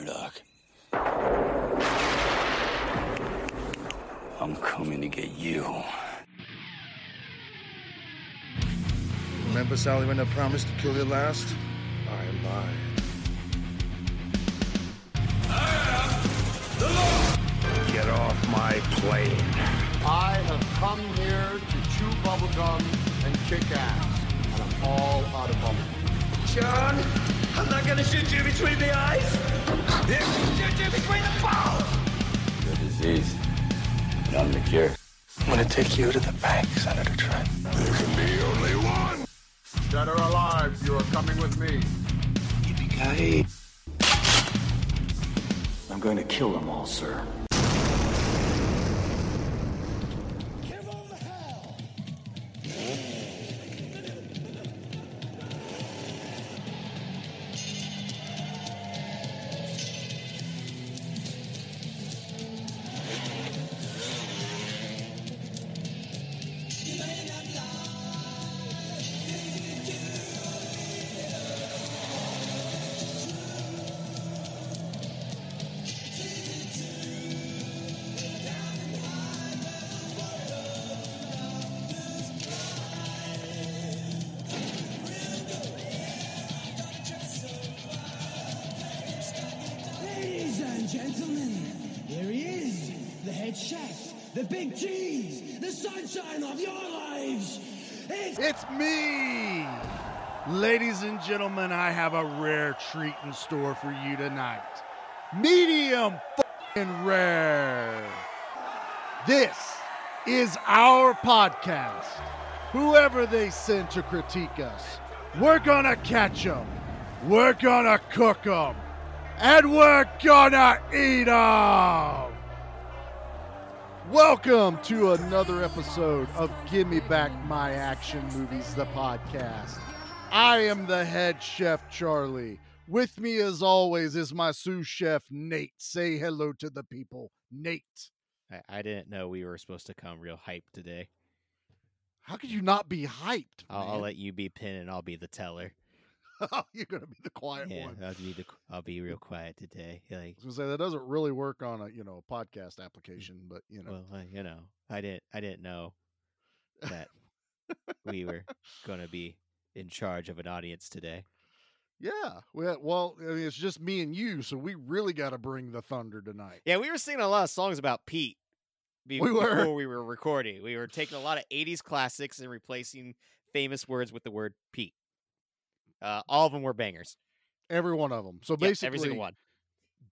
Murdoch. I'm coming to get you. Remember, Sally, when I promised to kill you last? I lied. Get off my plane. I have come here to chew bubblegum and kick ass. And I'm all out of bubblegum. John, I'm not gonna shoot you between the eyes. I'm gonna shoot you between the balls. The disease. And I'm the cure. I'm gonna take you to the bank, Senator Trent. There can be only one. Dead or alive, you are coming with me. Yippee-ki-yay. I'm going to kill them all, sir. Have a rare treat in store for you tonight. Medium fucking rare. This is our podcast. Whoever they send to critique us, we're gonna catch them. We're gonna cook them. And we're gonna eat them. Welcome to another episode of Give Me Back My Action Movies, the podcast. I am the head chef, Charlie. With me, as always, is my sous chef, Nate. Say hello to the people, Nate. I, I didn't know we were supposed to come real hyped today. How could you not be hyped? I'll, I'll let you be Penn and I'll be the teller. You're gonna be the quiet Yeah, one. I'll be the I'll be real quiet today. Like, I was gonna say that doesn't really work on a you know a podcast application, but you know. well, uh, you know, I didn't I didn't know that we were gonna be in charge of an audience today. Yeah, well, I mean, it's just me and you, so we really got to bring the thunder tonight. Yeah, we were singing a lot of songs about Pete. be- We were. before we were recording. We were taking a lot of '80s classics and replacing famous words with the word Pete. Uh, all of them were bangers. Every one of them. So Yep, basically, every single one.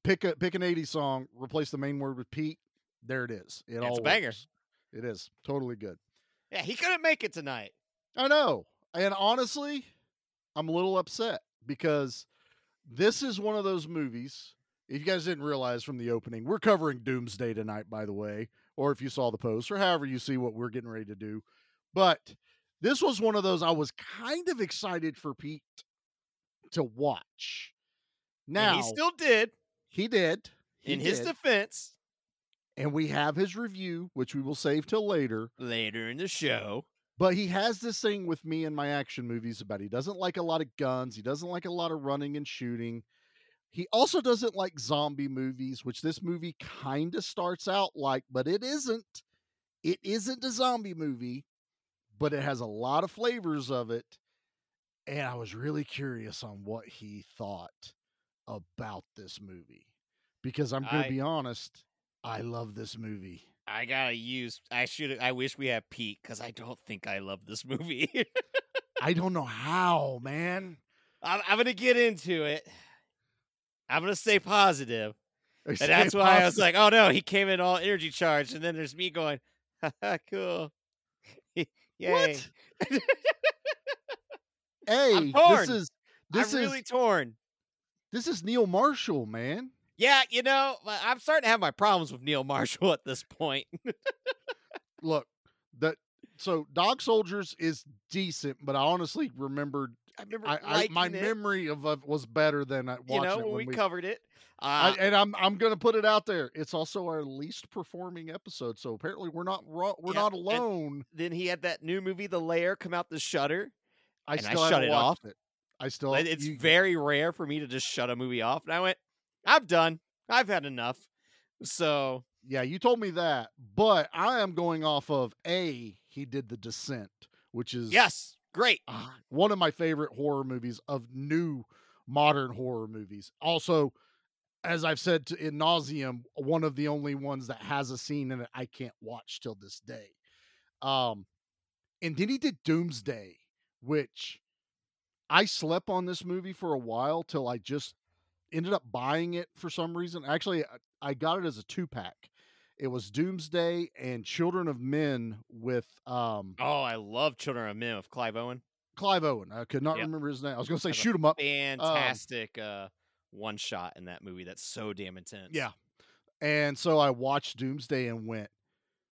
pick a pick an '80s song, replace the main word with Pete. There it is. It It's all a banger. works. It is totally good. Yeah, he couldn't make it tonight. I know, and honestly, I'm a little upset because this is one of those movies. If you guys didn't realize from the opening, we're covering Doomsday tonight, by the way, or if you saw the post, or however you see what we're getting ready to do. But this was one of those I was kind of excited for Pete to watch. Now and he still did. he did. He in his defense, and we have his review, which we will save till later. later in the show, But he has this thing with me in my action movies about he doesn't like a lot of guns. He doesn't like a lot of running and shooting. He also doesn't like zombie movies, which this movie kind of starts out like, but it isn't. It isn't a zombie movie, but it has a lot of flavors of it. And I was really curious on what he thought about this movie because I'm going to be honest, I love this movie. I gotta use. I should. I wish we had Pete because I don't think I love this movie. I don't know how, man. I'm, I'm gonna get into it. I'm gonna stay positive, I and that's why I was like, "Oh no, he came in all energy charged," and then there's me going, "Haha, "Cool, yay!" Hey, this is this I'm is really torn. this is Neil Marshall, man. Yeah, you know, I- I'm starting to have my problems with Neil Marshall at this point. Look, that so Dog Soldiers is decent, but I honestly remembered I remember I, I my it, memory of, of was better than I watched you know, it when when we covered it. I, Uh, and I'm I'm gonna put it out there. It's also our least performing episode, so apparently we're not. We're Yeah, not alone. then he had that new movie, The Lair, come out the Shudder. I and I still shut it off. it. I still. It's you- very rare for me to just shut a movie off. And I went, I'm done. I've had enough. So Yeah, you told me that, but I am going off of A, he did The Descent, which is yes, great. ah, one of my favorite horror movies of new modern horror movies. Also, as I've said to in nauseum, one of the only ones that has a scene in it I can't watch till this day. Um, and then he did Doomsday, which I slept on this movie for a while till I just ended up buying it for some reason. Actually, I- got it as a two pack. It was Doomsday and Children of Men with um Oh, I love Children of Men with Clive Owen. Clive Owen. I could not Yep. remember his name. I was going to say Shoot 'Em Up. Fantastic uh one shot in that movie that's so damn intense. Yeah. And so I watched Doomsday and went,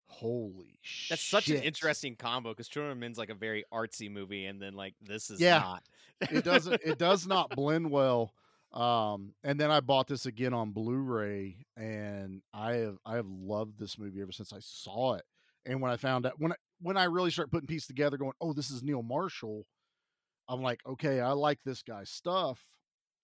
"Holy shit!" That's such an interesting combo because Children of Men's like a very artsy movie, and then like this is Yeah. not. it doesn't it does not blend well um and then i bought this again on blu-ray and i have i have loved this movie ever since i saw it and when i found out when I, when i really start putting pieces together going oh this is neil marshall i'm like okay i like this guy's stuff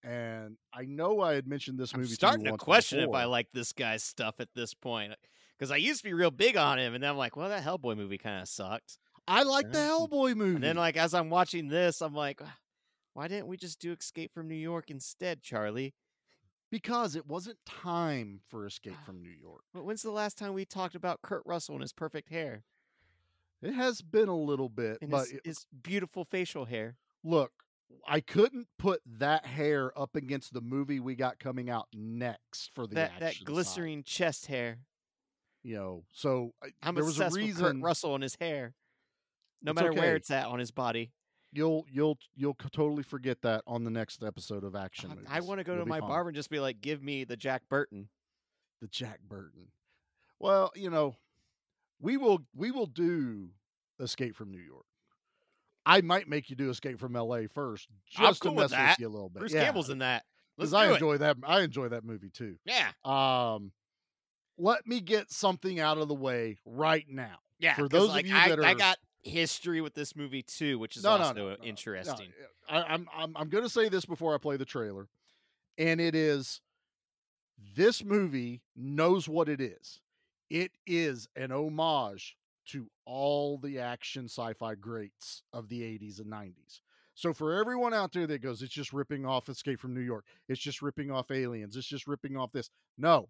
and i know i had mentioned this movie. I'm starting to, to question if I like this guy's stuff at this point because I used to be real big on him, and then I'm like, well, that Hellboy movie kind of sucked. i like the hellboy movie And then like as I'm watching this, I'm like, "Ah, why didn't we just do Escape from New York instead, Charlie? because it wasn't time for escape ah, from new york But when's the last time we talked about Kurt Russell and his perfect hair it has been a little bit and but his, it- his beautiful facial hair? look, I couldn't put that hair up against the movie we got coming out next for the That action that side, chest hair. you know. So I'm there was a with Kurt reason Russell and his hair. No It's matter where it's at on his body. You'll you'll you'll totally forget that on the next episode of Action. I- Movies. I want to go to my fine. barber and just be like, give me the Jack Burton. the Jack Burton. Well, you know, we will we will do Escape from New York. I might make you do Escape from L.A. first, just cool to mess that. with you a little bit. Bruce yeah, Campbell's in that. Because I do it. enjoy that. I enjoy that movie too. Yeah. Um, let me get something out of the way right now. Yeah. For those of you I, that I are- got history with this movie too, which is No, also no, no, interesting. I, I'm I'm I'm going to say this before I play the trailer, and it is this movie knows what it is. It is an homage to all the action sci-fi greats of the 80s and 90s. So for everyone out there that goes, it's just ripping off Escape from New York. It's just ripping off Aliens. It's just ripping off this. No,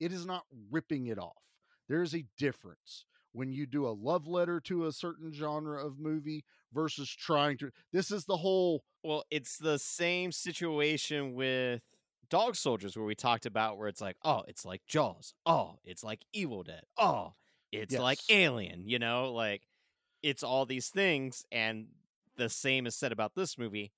it is not ripping it off. There is a difference when you do a love letter to a certain genre of movie versus trying to. This is the whole. Well, it's the same situation with Dog Soldiers where we talked about where it's like, oh, it's like Jaws. Oh, it's like Evil Dead. Oh, it's like Alien, you know, like it's all these things and the same is said about this movie.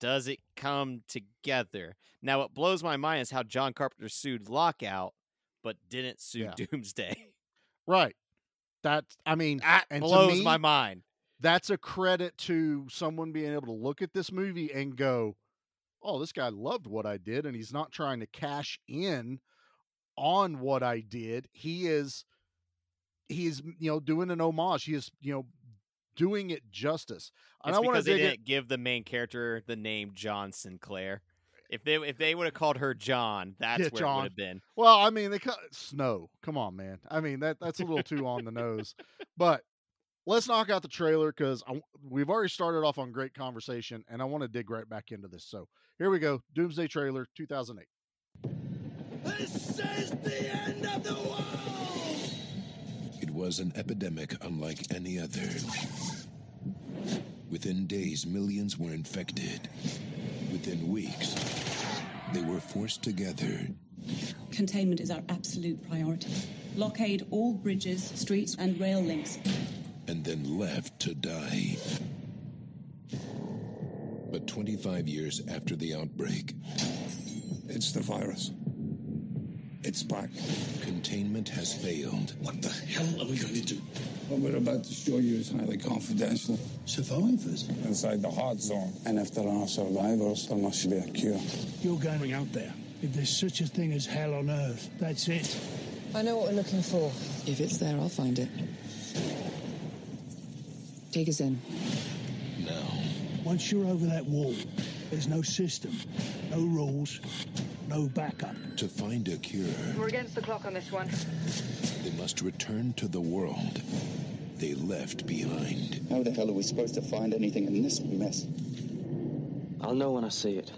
Does it come together? Now what blows my mind is how John Carpenter sued Lockout but didn't sue Yeah. Doomsday. Right. That I mean, that and to blows me, my mind. that's a credit to someone being able to look at this movie and go, "Oh, this guy loved what I did, and he's not trying to cash in on what I did. He is, he is, you know, doing an homage. He is, you know, doing it justice." And It's I want because to dig didn't give the main character the name John Sinclair. If they if they would have called her John, that's Yeah, where it John. would have been. Well, I mean, they cut snow. Come on, man. I mean that that's a little too on the nose. But let's knock out the trailer because we've already started off on great conversation, and I want to dig right back into this. So here we go. Doomsday trailer, 2008. This is the end of the world! It was an epidemic unlike any other. Within days, millions were infected. Within weeks, they were forced together Containment is our absolute priority. Blockade all bridges, streets, and rail links. and then left to die. But 25 years after the outbreak, It's the virus. It's back. containment has failed. What the hell are we going to do? What we're about to show you is highly confidential. Survivors? Inside the hot zone. And if there are survivors, there must be a cure. You're going out there. If there's such a thing as hell on Earth, that's it. I know what we're looking for. If it's there, I'll find it. Take us in. Now, Once you're over that wall, there's no system, no rules, no backup. To find a cure, We're against the clock on this one. they must return to the world they left behind. How the hell are we supposed to find anything in this mess? I'll know when I see it.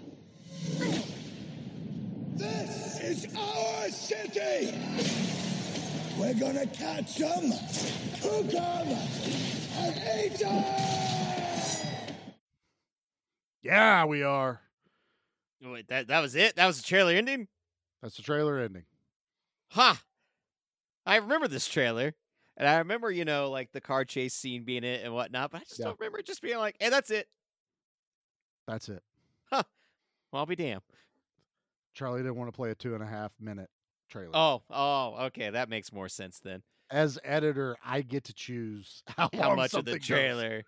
This is our city! We're gonna catch them, cook them, and eat them! Yeah, we are. Wait, that that was it. That was the trailer ending. That's the trailer ending. Huh. I remember this trailer, and I remember you know like the car chase scene being it and whatnot, but I just Yeah. don't remember it just being like, "Hey, that's it." That's it. Well, I'll be damned. Charlie didn't want to play a two and a half minute trailer. Oh, oh, okay, that makes more sense then. As editor, I get to choose how, How much of the trailer?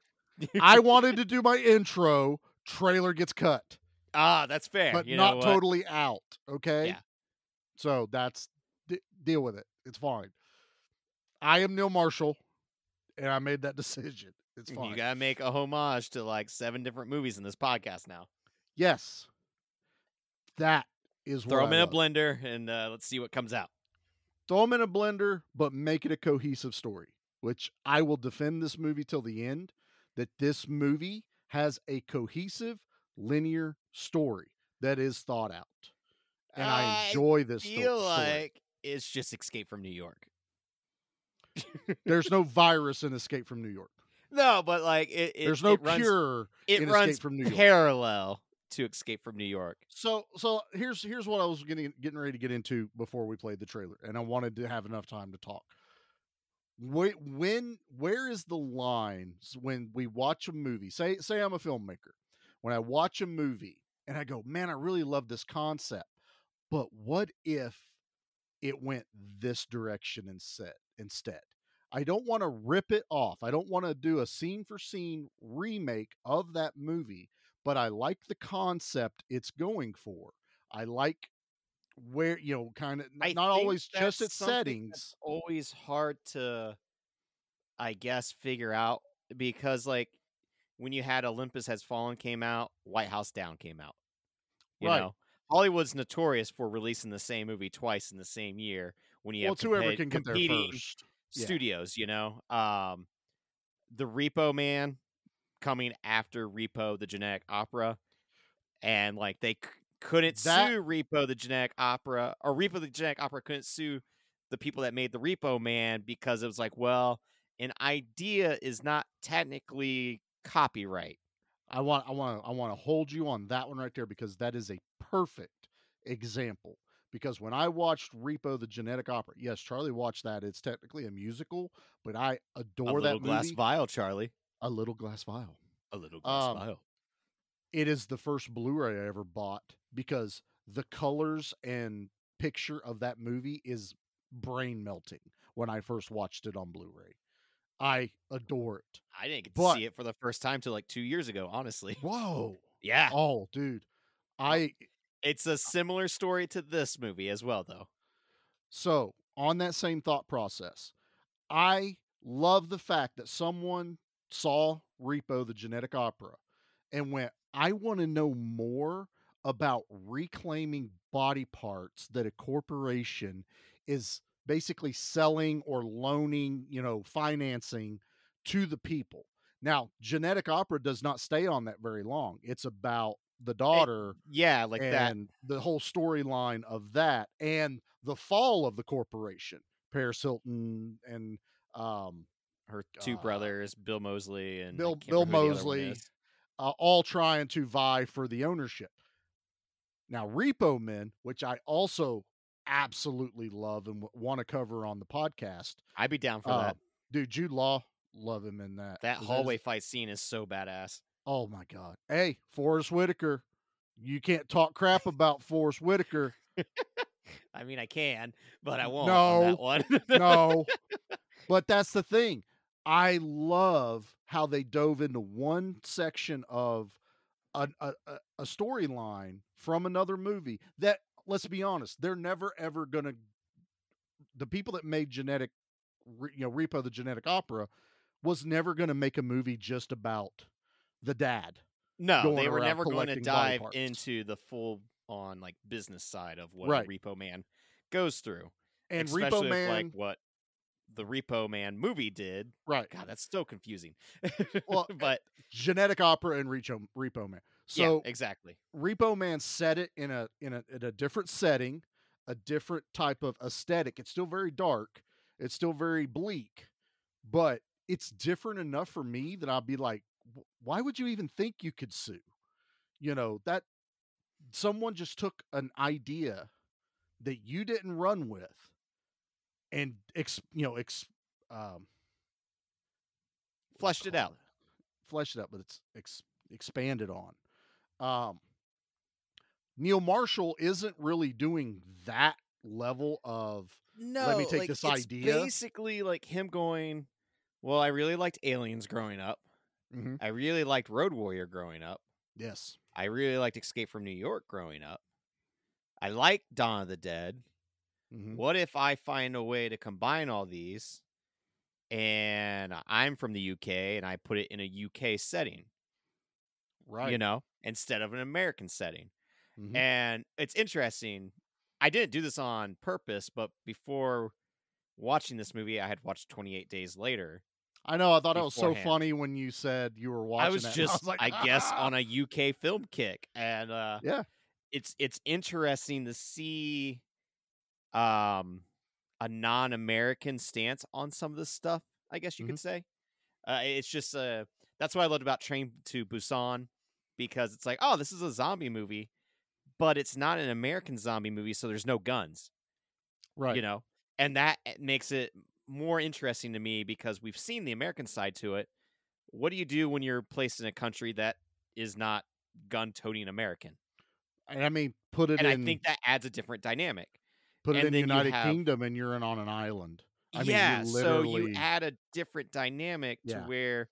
I wanted to do my intro. Trailer gets cut, Ah, that's fair. but you not totally out. Okay. Yeah. So that's d- deal with it. It's fine. I am Neil Marshall, and I made that decision. It's fine. You gotta make a homage to like seven different movies in this podcast now. yes, that is Throw what them I in a blender and uh, let's see what comes out. throw them in a blender, but make it a cohesive story. Which I will defend this movie till the end. That this movie has a cohesive, linear story that is thought out, and I, I enjoy this Feel like it's just Escape from New York. There's no virus in Escape from New York. No, but like it. it There's no it runs, cure It runs from New York. parallel to Escape from New York. So so here's here's what I was getting getting ready to get into before we played the trailer, and I wanted to have enough time to talk. Wait, when where is the line when we watch a movie? Say say I'm a filmmaker. When I watch a movie and I go, man, I really love this concept, but what if it went this direction instead? Instead, I don't want to rip it off. I don't want to do a scene for scene remake of that movie, but I like the concept it's going for. I like where you know, kind of I not always just its settings. always hard to, I guess, figure out because like when you had Olympus Has Fallen came out, White House Down came out. You Right. know, Hollywood's notorious for releasing the same movie twice in the same year. When you Well, have whoever can get there first. Yeah. studios, you know, um, the Repo Man coming after Repo the Genetic Opera, and like they c- couldn't That- sue Repo the Genetic Opera, or Repo the Genetic Opera couldn't sue the people that made the Repo Man because it was like, well, an idea is not technically copyright. I want I want I want to hold you on that one right there because that is a perfect example. Because when I watched Repo the Genetic Opera, yes, Charlie watched that. It's technically a musical, but I adore that. glass movie. vial, Charlie. A little glass vial. A little glass Um, vial. It is the first Blu-ray I ever bought because the colors and picture of that movie is brain melting when I first watched it on Blu-ray. I adore it. I didn't get to see it for the first time till like two years ago. Honestly, Whoa. yeah, Oh, dude. I it's a uh similar story to this movie as well, though. So, on that same thought process, I love the fact that someone saw Repo the Genetic Opera and went, I want to know more about reclaiming body parts that a corporation is basically selling or loaning, you know, financing to the people. Now, Genetic Opera does not stay on that very long. It's about the daughter Yeah, like that. and the whole storyline of that and the fall of the corporation paris hilton and um Her two uh, brothers, Bill Moseley and bill bill remember who the other one moseley uh, all trying to vie for the ownership now repo men which i also absolutely love and want to cover on the podcast I'd be down for uh, that. dude jude law love him in that That hallway fight scene is so badass. oh my god hey forest whitaker you can't talk crap about forest whitaker I mean, I can, but I won't No, on that one. no. But that's the thing. I love how they dove into one section of a, a- a storyline from another movie that, let's be honest, they're never ever going to. The people that made Genetic, you know, Repo the Genetic Opera was never going to make a movie just about the dad. no, they were never going to dive into the full on like business side of what Right. Repo Man goes through, And especially Repo Man, like what the Repo Man movie did. right? God, that's so confusing. Well, but Genetic Opera and Repo Repo Man. Yeah, So exactly. Repo Man set it in a in a in a different setting, a different type of aesthetic. It's still very dark. It's still very bleak, but it's different enough for me that I'll be like, why would you even think you could sue? You know that someone just took an idea that you didn't run with, and ex, you know, ex, um, Fleshed it out. fleshed it out, but it's ex- expanded on. Um, Neil Marshall isn't really doing that level of No, let me take like, this it's idea. Basically, like him going. Well, I really liked Aliens growing up. Mhm. I really liked Road Warrior growing up. Yes. I really liked Escape from New York growing up. I like Dawn of the Dead. Mhm. What if I find a way to combine all these and I'm from the UK and I put it in a UK setting, Right. you know, instead of an American setting? Mhm. And it's interesting. I didn't do this on purpose, but before watching this movie, I had watched 28 Days Later. I know. I thought it was so funny when you said you were watching. I was it, and just, like, I guess, on a UK film kick, and uh, Yeah. it's it's interesting to see um a non-American stance on some of this stuff. I guess you Mm-hmm. could say. Uh, it's just uh, that's what I loved about Train to Busan because it's like, oh, this is a zombie movie, but it's not an American zombie movie, so there's no guns right. you know and that eh, makes it more interesting to me because we've seen the american side to it what do you do when you're placed in a country that is not gun toting american And I mean, put it and in. i think that adds a different dynamic put it and in you United have- Kingdom, and you're in on an island. I mean, yeah you so you add a different dynamic Yeah. to where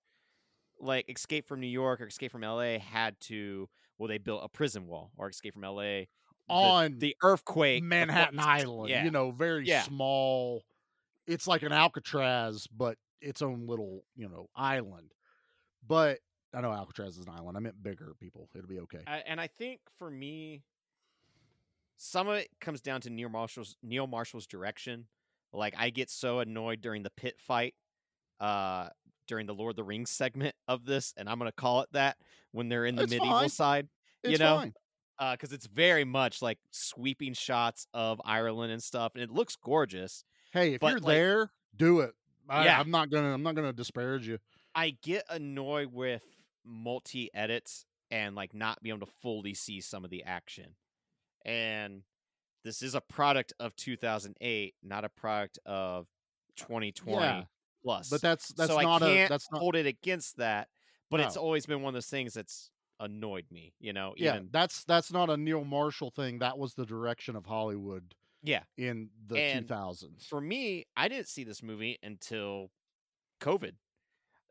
like escape from new york or escape from la had to well they built a prison wall or escape from la On the, earthquake Manhattan fucking- Island. yeah You know, very Yeah. small. It's like an Alcatraz, but its own little, you know, island. But I know Alcatraz is an island. I meant bigger people. It'll be okay. I, and I think for me, some of it comes down to Neil Marshall's Neil Marshall's direction. Like I get so annoyed during the pit fight, uh, during the Lord of the Rings segment of this, and I'm gonna call it that when they're in the It's medieval fine. side. It's you know, fine. Uh, because it's very much like sweeping shots of Ireland and stuff, and it looks gorgeous. Hey, if but, you're like- there, do it. I, Yeah. I'm not gonna. I'm not gonna disparage you. I get annoyed with multi edits and like not being able to fully see some of the action. And this is a product of 2008, not a product of 2020 Yeah, plus. But that's that's so not I a. can't That's not. hold it against that. But it's always been one of those things that's annoyed me. You know, Yeah, that's that's not a Neil Marshall thing. That was the direction of Hollywood yeah. in the 2000s. For me, I didn't see this movie until COVID.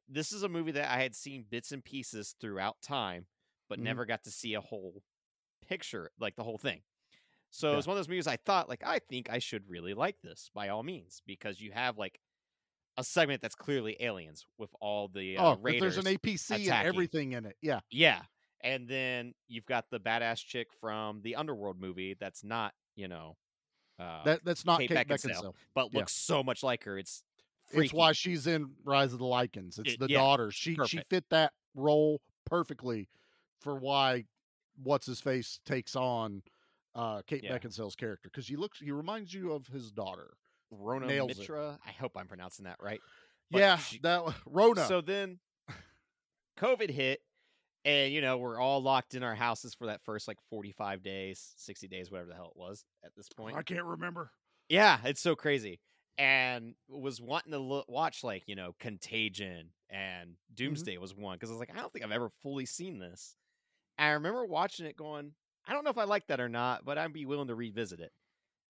This is a movie that I had seen bits and pieces throughout time, but Mhm. never got to see a whole picture, like the whole thing. So Yeah. it was one of those movies I thought, like, I think I should really like this by all means, because you have like a segment that's clearly aliens with all the uh, oh, raiders. there's an APC and everything in it. Yeah, Yeah. And then you've got the badass chick from the Underworld movie that's not, you know, uh, that that's not Kate Kate, Beckinsale, Beckinsale. but Yeah. looks so much like her. It's It's why she's in Rise of the Lycans. It's It- the yeah, daughter. She she fit that role perfectly for why what's his face takes on uh Kate Yeah. Beckinsale's character because he looks he reminds you of his daughter. Rhona nails it. Mitra. I hope I'm pronouncing that right. But yeah, she- that Rhona. So then COVID hit, and you know, we're all locked in our houses for that first like 45 days, 60 days, whatever the hell it was at this point. I can't remember. Yeah, it's so crazy. And was wanting to lo- watch like, you know, Contagion and mm-hmm. Doomsday was one because I was like, I don't think I've ever fully seen this. And I remember watching it going, I don't know if I like that or not, but I'd be willing to revisit it.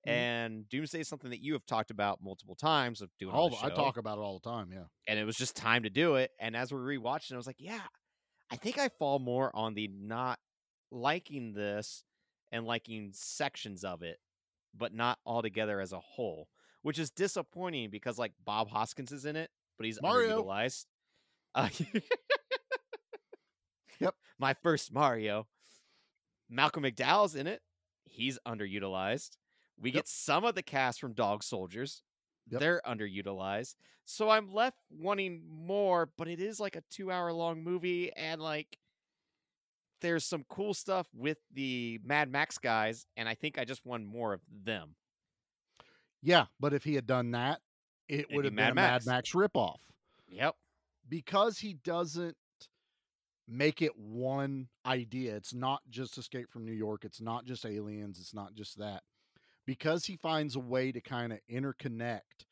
Mhm. And Doomsday is something that you have talked about multiple times of doing. All the I talk about it all the time. Yeah. and it was just time to do it. And as we're rewatching, I was like, yeah, I think I fall more on the not liking this and liking sections of it, but not altogether as a whole, which is disappointing because like Bob Hoskins is in it, but he's Mario. underutilized. Uh, Yep. My first Mario. Malcolm McDowell's in it. he's underutilized. We get some of the cast from Dog Soldiers. Yep. They're underutilized. So I'm left wanting more, but it is like a two hour long movie and like there's some cool stuff with the Mad Max guys, and I think I just want more of them. Yeah, but if he had done that, it It'd would be have been Mad a Max. Mad Max ripoff. Yep. Because he doesn't make it one idea. It's not just Escape from New York. It's not just aliens. It's not just that. Because he finds a way to kind of interconnect.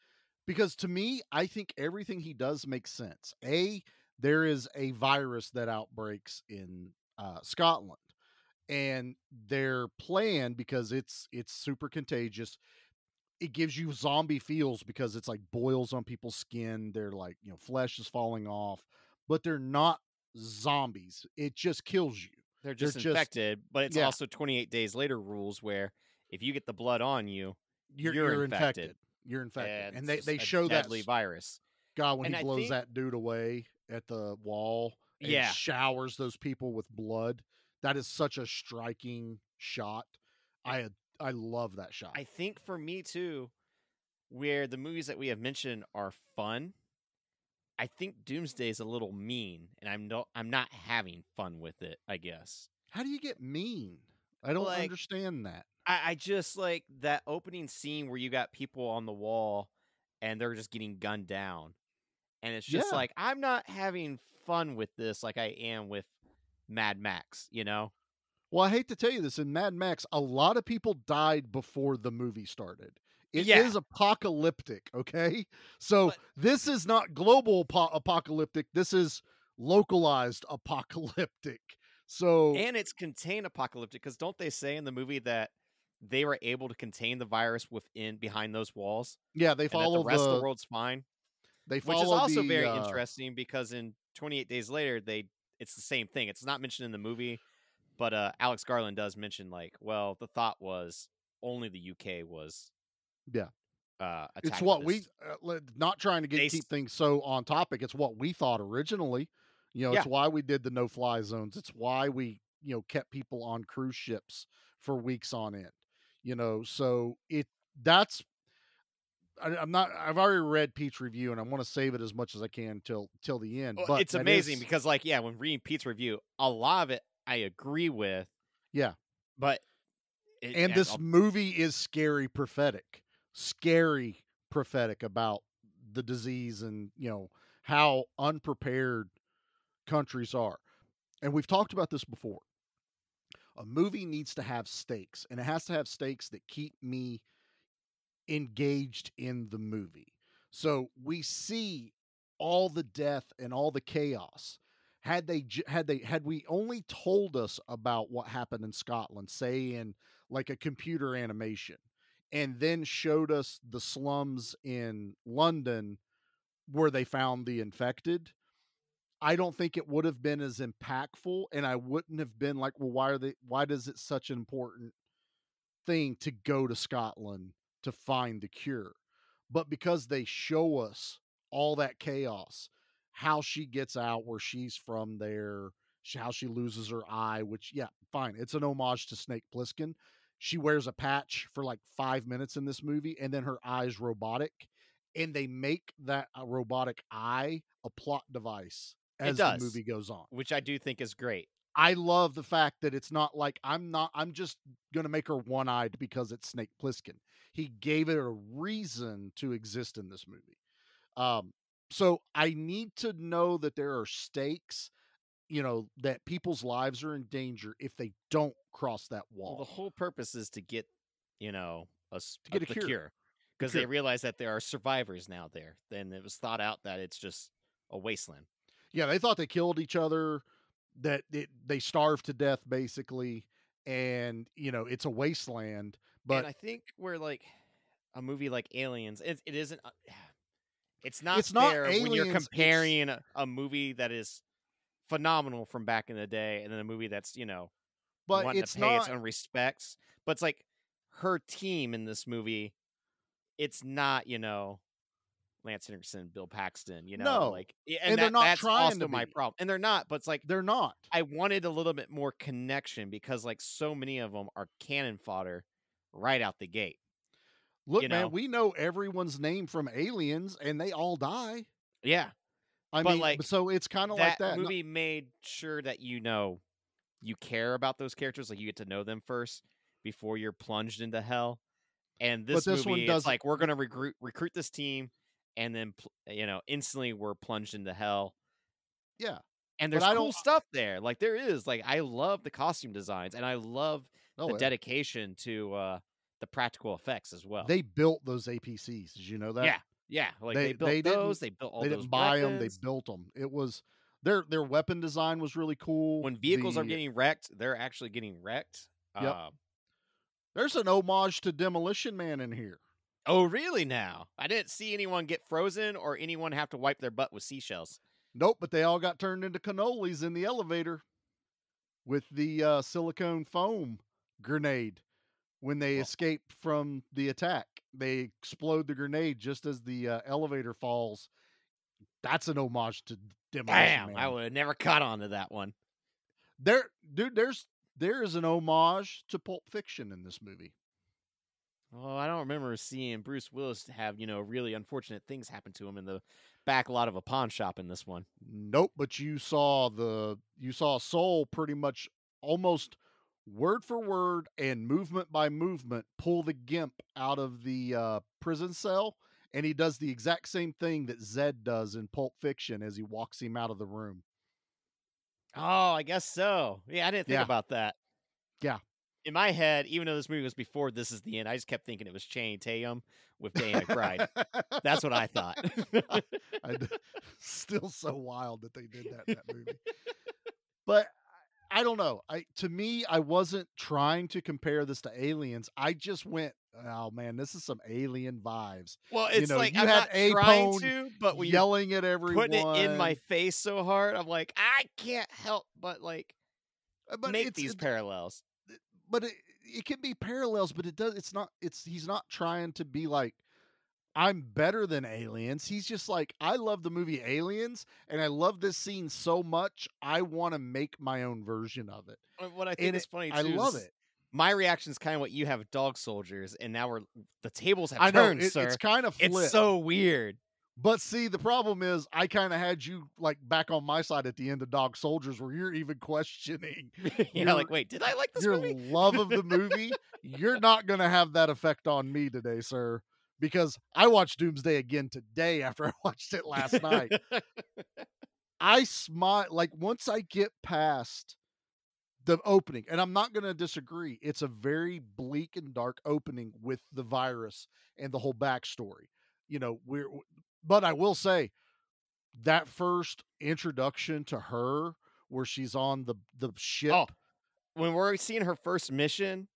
Because to me, I think everything he does makes sense. A, there is a virus that outbreaks in uh, Scotland, and their plan because it's it's super contagious. It gives you zombie feels because it's like boils on people's skin. They're like you know flesh is falling off, but they're not zombies. It just kills you. They're just infected, but it's yeah. also 28 days later rules where if you get the blood on you, You're, you're, you're infected. infected. You're infected, And and, they they show that deadly virus. God when And he I blows think- that dude away at the wall. And Yeah. showers those people with blood. That is such a striking shot. I I love that shot. I think for me too, where the movies that we have mentioned are fun, I think Doomsday is a little mean, and I'm no, I'm not having fun with it. I guess How do you get mean? I don't Like- understand that. I, I just like that opening scene where you got people on the wall and they're just getting gunned down, and it's just Yeah. like I'm not having fun with this like I am with Mad Max. You know? Well, I hate to tell you this in Mad Max, a lot of people died before the movie started. It is Yeah. apocalyptic, okay? So this is not global apo- apocalyptic. This is localized apocalyptic. So and it's contained apocalyptic because don't they say in the movie that they were able to contain the virus within behind those walls? yeah, they follow the rest of the the world's fine. They Which is also the, very uh, interesting because in 28 Days Later, they it's the same thing. It's not mentioned in the movie, but uh, Alex Garland does mention like, well, the thought was only the UK was Yeah. uh, It's what we uh, not trying to get They keep things so on topic. It's what we thought originally. You know, it's why we did the no fly zones. It's why we you know kept people on cruise ships for weeks on end. You know, so it that's I, I'm not. I've already read Pete's review, and I want to save it as much as I can till till the end. Well, but it's amazing is- because like yeah, when reading Pete's review, a lot of it I agree with, yeah, but it- and this I'll- movie is scary prophetic scary prophetic about the disease and you know how unprepared countries are and we've talked about this before a movie needs to have stakes and it has to have stakes that keep me engaged in the movie. So we see all the death and all the chaos. Had they had they had we only told us about what happened in Scotland say in like a computer animation and then showed us the slums in London where they found the infected I don't think it would have been as impactful and I wouldn't have been like well why are they why does it such an important thing to go to Scotland to find the cure? But because they show us all that chaos how she gets out where she's from there how she loses her eye which yeah fine it's an homage to snake plissken. She wears a patch for like five minutes in this movie and then her eye's robotic and they make that uh, robotic eye a plot device As the does. movie goes on which I do think is great. I love the fact that it's not like I'm not I'm just gonna make her one eyed because it's Snake Plissken. He gave it a reason to exist in this movie. Um, so I need to know that there are stakes, you know, that people's lives are in danger if they don't cross that Well, wall. the whole purpose is to get you know a, To get a the cure. The because they realize that there are survivors now there. Then it was thought out that it's just a wasteland. Yeah, they thought they killed each other, that it, they starved to death basically, and you know it's a wasteland. But and I think we're like a movie like Aliens. It, it isn't. uh, It's not. It's not fair when you're comparing a, a movie that is phenomenal from back in the day and then a movie that's you know, But wanting it's to pay its not- own respects. But it's like her team in this movie. It's not you know Lance Henriksen, Bill Paxton. You know, No. like yeah, And and, they're not that's trying also to my problem. And they're not, but it's like They're not. I wanted a little bit more connection because like so many of them are cannon fodder right out the gate. Look, you man, know? we know everyone's name from Aliens, and they all die. Yeah, I But, mean, like, so it's kind of like that. No- movie made sure that you know you care about those characters, like you get to know them first before you're plunged into hell. And But this, this one movie, doesn't- it's like we're gonna recruit recruit this team, and then you know instantly we're plunged into hell. yeah. And there's cool stuff there. Like there is. Like I love the costume designs, and I love Oh, the yeah. dedication to uh the practical effects as well. They built those APCs. Did you know that? yeah, yeah. Like they, They- built they those. They built all they didn't buy them. They built them. It was their their weapon design was really cool. when vehicles are getting wrecked, they're actually getting wrecked. Yep. Um, there's an homage to Demolition Man in here. Oh, really? Now I didn't see anyone get frozen or anyone have to wipe their butt with seashells. Nope, but they all got turned into cannolis in the elevator with the uh, silicone foam grenade. When they Well- escape from the attack, they explode the grenade just as the uh, elevator falls. That's an homage to Demolition Damn, Man. I would have never caught on to that one. There, dude, there's there is an homage to Pulp Fiction in this movie. Oh, I don't remember seeing Bruce Willis have you know really unfortunate things happen to him in the back lot of a pawn shop in this one. Nope, but you saw the you saw Sol pretty much almost word for word and movement by movement pull the gimp out of the uh, prison cell, and he does the exact same thing that Zed does in Pulp Fiction as he walks him out of the room. Oh, I guess so. Yeah, I didn't think Yeah. about that. Yeah. In my head, even though this movie was before this is the end, I just kept thinking it was Channing Tatum with Danny McBride. That's what I thought. I d- still so wild that they did that in that movie. But I don't know. I to me, I wasn't trying to compare this to Aliens. I just went, oh man, this is some alien vibes. well, You it's know, like you I'm had not trying to, but you're yelling at everyone, putting it in my face so hard, I'm like, I can't help but like Uh, but make these parallels. But it, it can be parallels, but it does. It's not. It's he's not trying to be like. I'm better than aliens. He's just like, I love the movie Aliens, and I love this scene so much. I want to make my own version of it. Uh, What I think And is it- funny, too, I love it. My reaction is kind of what you have Dog Soldiers, and now we're the tables have I know turned, it- sir. it's kind of It's so weird. But see, the problem is, I kind of had you like back on my side at the end of Dog Soldiers, where you're even questioning You're your- like, wait, did I like this your movie? love of the movie. you're not going to have that effect on me today, sir, because I watched Doomsday again today after I watched it last night. I smile like once I get past the opening, and I'm not going to disagree. It's a very bleak and dark opening with the virus and the whole backstory. You know, we're, but I will say that first introduction to her, where she's on the the ship, Oh, when we're seeing her first mission,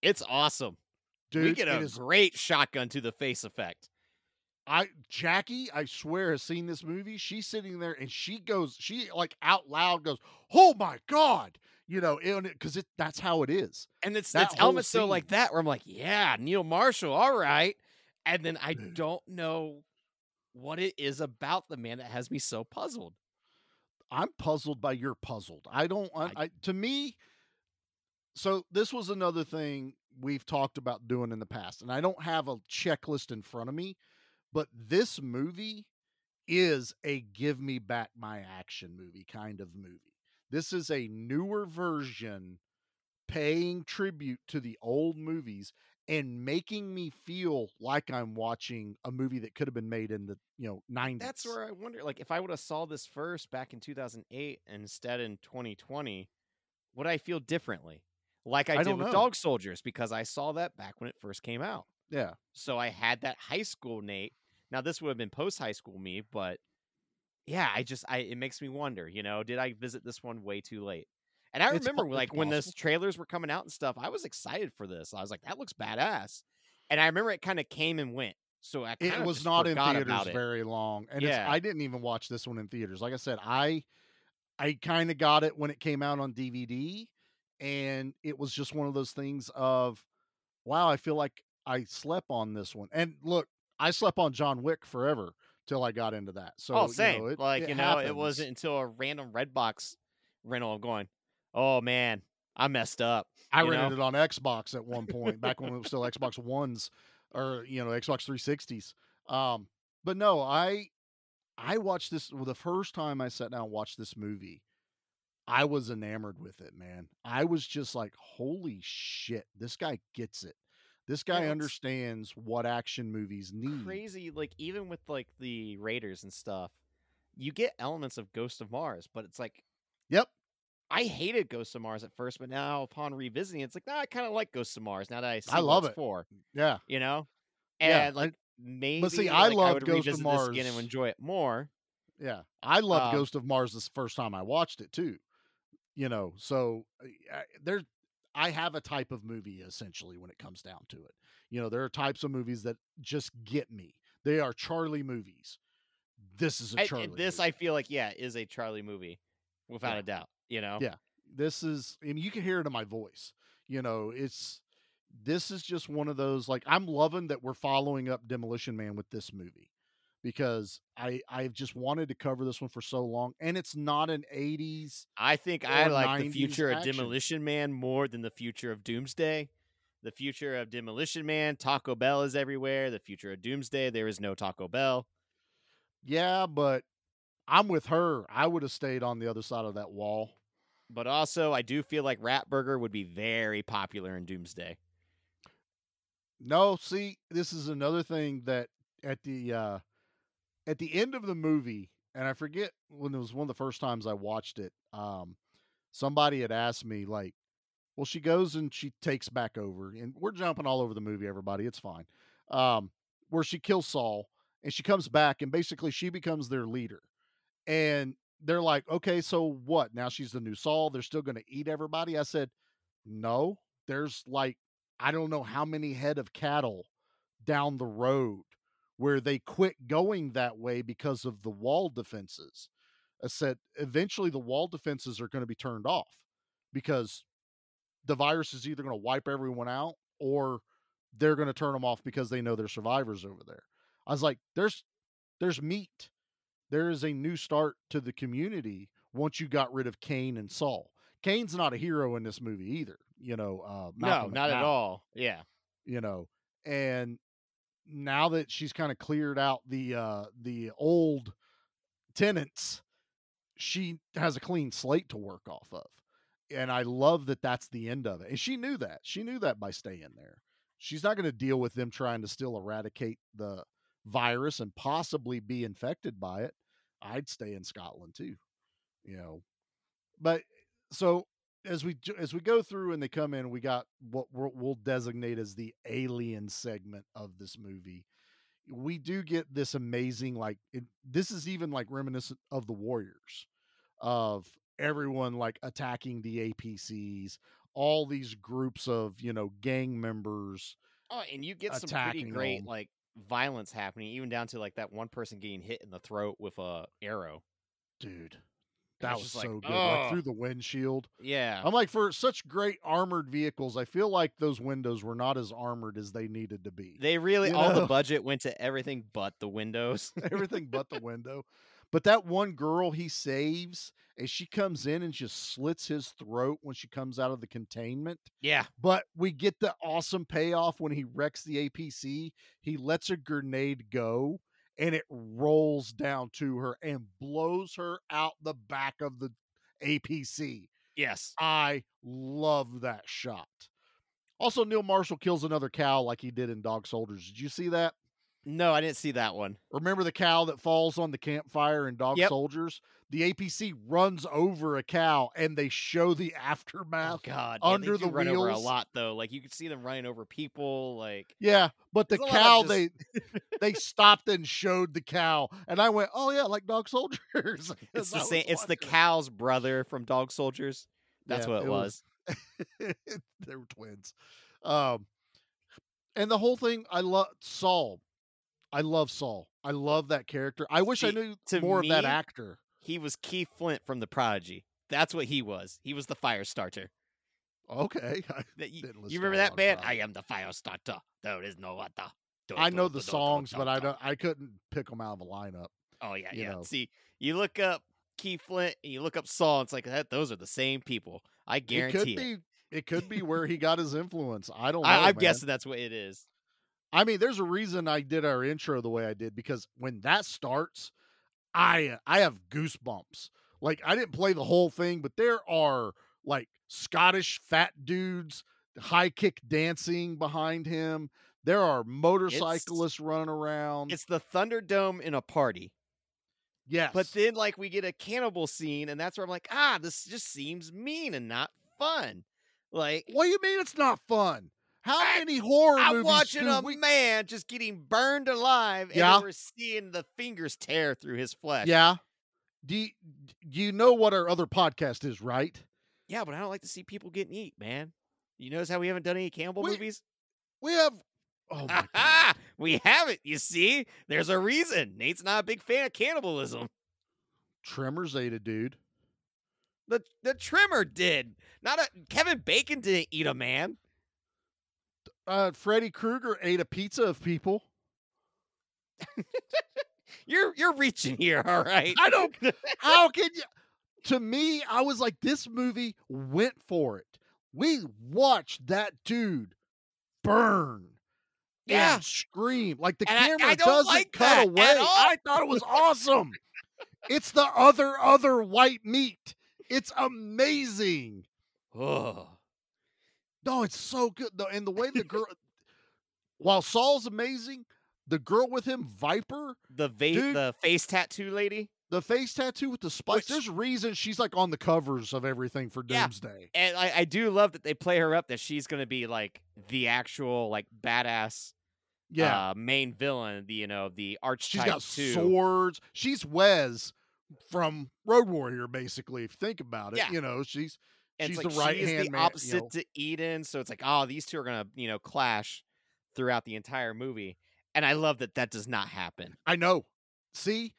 it's awesome. we dude, get it a is great shotgun to the face effect. I Jackie, I swear, has seen this movie. She's sitting there and she goes, she like out loud goes, "Oh my god!" You know, because it, that's how it is. And it's That it's elements so like that where I'm like, yeah, Neil Marshall, all right. And then I don't know what it is about the man that has me so puzzled. I'm puzzled by you're puzzled. I don't. I- I to me. So this was another thing we've talked about doing in the past, and I don't have a checklist in front of me, but this movie is a give me back my action movie kind of movie. This is a newer version paying tribute to the old movies and making me feel like I'm watching a movie that could have been made in the, you know, 90s. That's where I wonder, like, if I would have saw this first back in 2008 instead in 2020, would I feel differently? Like I, I did with know. Dog Soldiers because I saw that back when it first came out. Yeah. So I had that high school Nate. Now this would have been post high school me, but yeah, I just I it makes me wonder, you know, did I visit this one way too late? And I It's remember like when the trailers were coming out and stuff, I was excited for this. I was like, that looks badass. And I remember it kind of came and went. So I it was not in theaters very long and it's, Yeah. i didn't even watch this one in theaters like i said i i kind of got it when it came out on dvd and it was just one of those things of wow i feel like i slept on this one and look i slept on john wick forever till I got into that. Oh, so oh, you same. know, it- like it you know, it wasn't until a random Redbox rental. I'm going, oh man, I messed up. I rented know? it on Xbox at one point, back when it was still Xbox Ones or you know Xbox 360s. Um, but no, I I watched this well, the first time I sat down and watched this movie. I was enamored with it, man. I was just like, "Holy shit, this guy gets it. This guy understands what action movies need." crazy. Like even with like the Raiders and stuff, you get elements of Ghost of Mars, but it's like, Yep. I hated Ghost of Mars at first, but now upon revisiting, it's like, nah, I kind of like Ghost of Mars now that I see I love it. for. Yeah. You know, Yeah, and like maybe. But see, I like, love Ghost of this again and Mars. enjoy it more. Yeah, I loved Um, Ghost of Mars this first time I watched it too. You know, so uh, I- there's I have a type of movie essentially when it comes down to it. You know, there are types of movies that just get me. They are Charlie movies. This is a Charlie. this movie. I feel like yeah is a Charlie movie, without Yeah. a doubt. You know. Yeah, this is, and you can hear it in my voice. You know, it's this is just one of those like I'm loving that we're following up Demolition Man with this movie because I I've just wanted to cover this one for so long, and it's not an '80s. I think I like the 90s future of. Demolition Man more than the future of Doomsday. The future of Demolition Man, Taco Bell is everywhere. The future of Doomsday, there is no Taco Bell. Yeah, but I'm with her. I would have stayed on the other side of that wall. But also, I do feel like Rat Burger would be very popular in Doomsday. No, see, this is another thing that at the uh at the end of the movie, and I forget when it was one of the first times I watched it, um somebody had asked me like, well, she goes and she takes back over, and we're jumping all over the movie, everybody. It's fine. Um, where she kills Sol and she comes back and basically she becomes their leader. And they're like, okay, so what? Now she's the new Sol. They're still going to eat everybody. I said, no, there's like, I don't know how many head of cattle down the road where they quit going that way because of the wall defenses. I said, eventually the wall defenses are going to be turned off because the virus is either going to wipe everyone out or they're going to turn them off because they know they're survivors over there. I was like, there's there's meat. There is a new start to the community once you got rid of Kane and Sol. Kane's not a hero in this movie either, you know. Uh, no, not at all. Yeah. You know, and now that she's kind of cleared out the uh the old tenants, she has a clean slate to work off of. And I love that that's the end of it. And she knew that. She knew that by staying there. She's not going to deal with them trying to still eradicate the virus and possibly be infected by it. I'd stay in Scotland too. You know. But so as we as we go through and they come in, we got what we'll, we'll designate as the alien segment of this movie. We do get this amazing like it, this is even like reminiscent of the Warriors, of everyone like attacking the APCs, all these groups of you know gang members. Oh, and you get some pretty great them. like violence happening, even down to like that one person getting hit in the throat with a arrow. Dude, that it's was so like, good, like through the windshield. Yeah. I'm like, for such great armored vehicles, I feel like those windows were not as armored as they needed to be. They really You all the budget went to everything but the windows. everything but the window. But that one girl he saves, and she comes in and just slits his throat when she comes out of the containment. yeah. But we get the awesome payoff when he wrecks the APC. He lets a grenade go and it rolls down to her and blows her out the back of the APC. Yes. I love that shot. Also, Neil Marshall kills another cow like he did in Dog Soldiers. Did you see that? No, I didn't see that one. Remember the cow that falls on the campfire in Dog Yep. Soldiers? The APC runs over a cow and they show the aftermath Oh God, yeah, under the run wheels. over a lot though. Like you could see them running over people. Like Yeah, but the There's a lot cow of they they stopped and showed the cow, and I went, "Oh yeah, like Dog Soldiers." it's the same. It's the cow's brother from Dog Soldiers. That's Yeah, what it, it was. was. they were twins. Um, and the whole thing, I love Sol. I love Sol. I love that character. I wish I knew to more of that actor. He was Keith Flint from The Prodigy. That's what he was. He was the fire starter. Okay, you, you remember that band? I am the fire starter. There is no other. I know the songs, but I don't. I couldn't pick them out of a lineup. Oh yeah, yeah. know. See, you look up Keith Flint and you look up Sol. It's like that. Those are the same people. I It guarantee could it. be. It could be where he got his influence. I don't know. I, I'm man. guessing that's what it is. I mean, there's a reason I did our intro the way I did because when that starts, I I have goosebumps. Like I didn't play the whole thing, but there are like Scottish fat dudes high kick dancing behind him. There are motorcyclists running around. It's the Thunderdome in a party. yes, But then, like, we get a cannibal scene, and that's where I'm like, ah, this just seems mean and not fun. Like, what do you mean it's not fun? How many horror I'm movies watching do a we- man just getting burned alive, and Yeah. then we're seeing the fingers tear through his flesh. Yeah. Do you, you know what our other podcast is, right? yeah, but I don't like to see people getting eat, man. You notice how we haven't done any cannibal We- movies? We have Oh my Ah, we haven't. You see, there's a reason. Nate's not a big fan of cannibalism. Tremors ate a dude. The the trimmer did. Not a Kevin Bacon didn't eat a man. Uh, Freddy Krueger ate a pizza of people. You're you're reaching here, all right. I don't. How can you? To me, I was like, this movie went for it. We watched that dude burn. Yeah. and scream like the And camera I don't doesn't like cut away. I thought it was awesome. it's the other other white meat. It's amazing. Oh. No, it's so good though, and the way the girl, while Sol's amazing, the girl with him, Viper, The va- Dude. the face tattoo lady. the face tattoo with the spikes. Which- There's reason she's like on the covers of everything for Yeah. Doomsday. And I, I do love that they play her up that she's gonna be like the actual like badass Yeah, uh, main villain, the you know, the archetype she's got too. swords. She's Wez from Road Warrior, basically. If you think about it, Yeah. you know she's And she's like the right she hand the man. opposite you know. to Eden, so it's like, oh, these two are gonna, you know, clash throughout the entire movie. And I love that that does not happen. I know. See,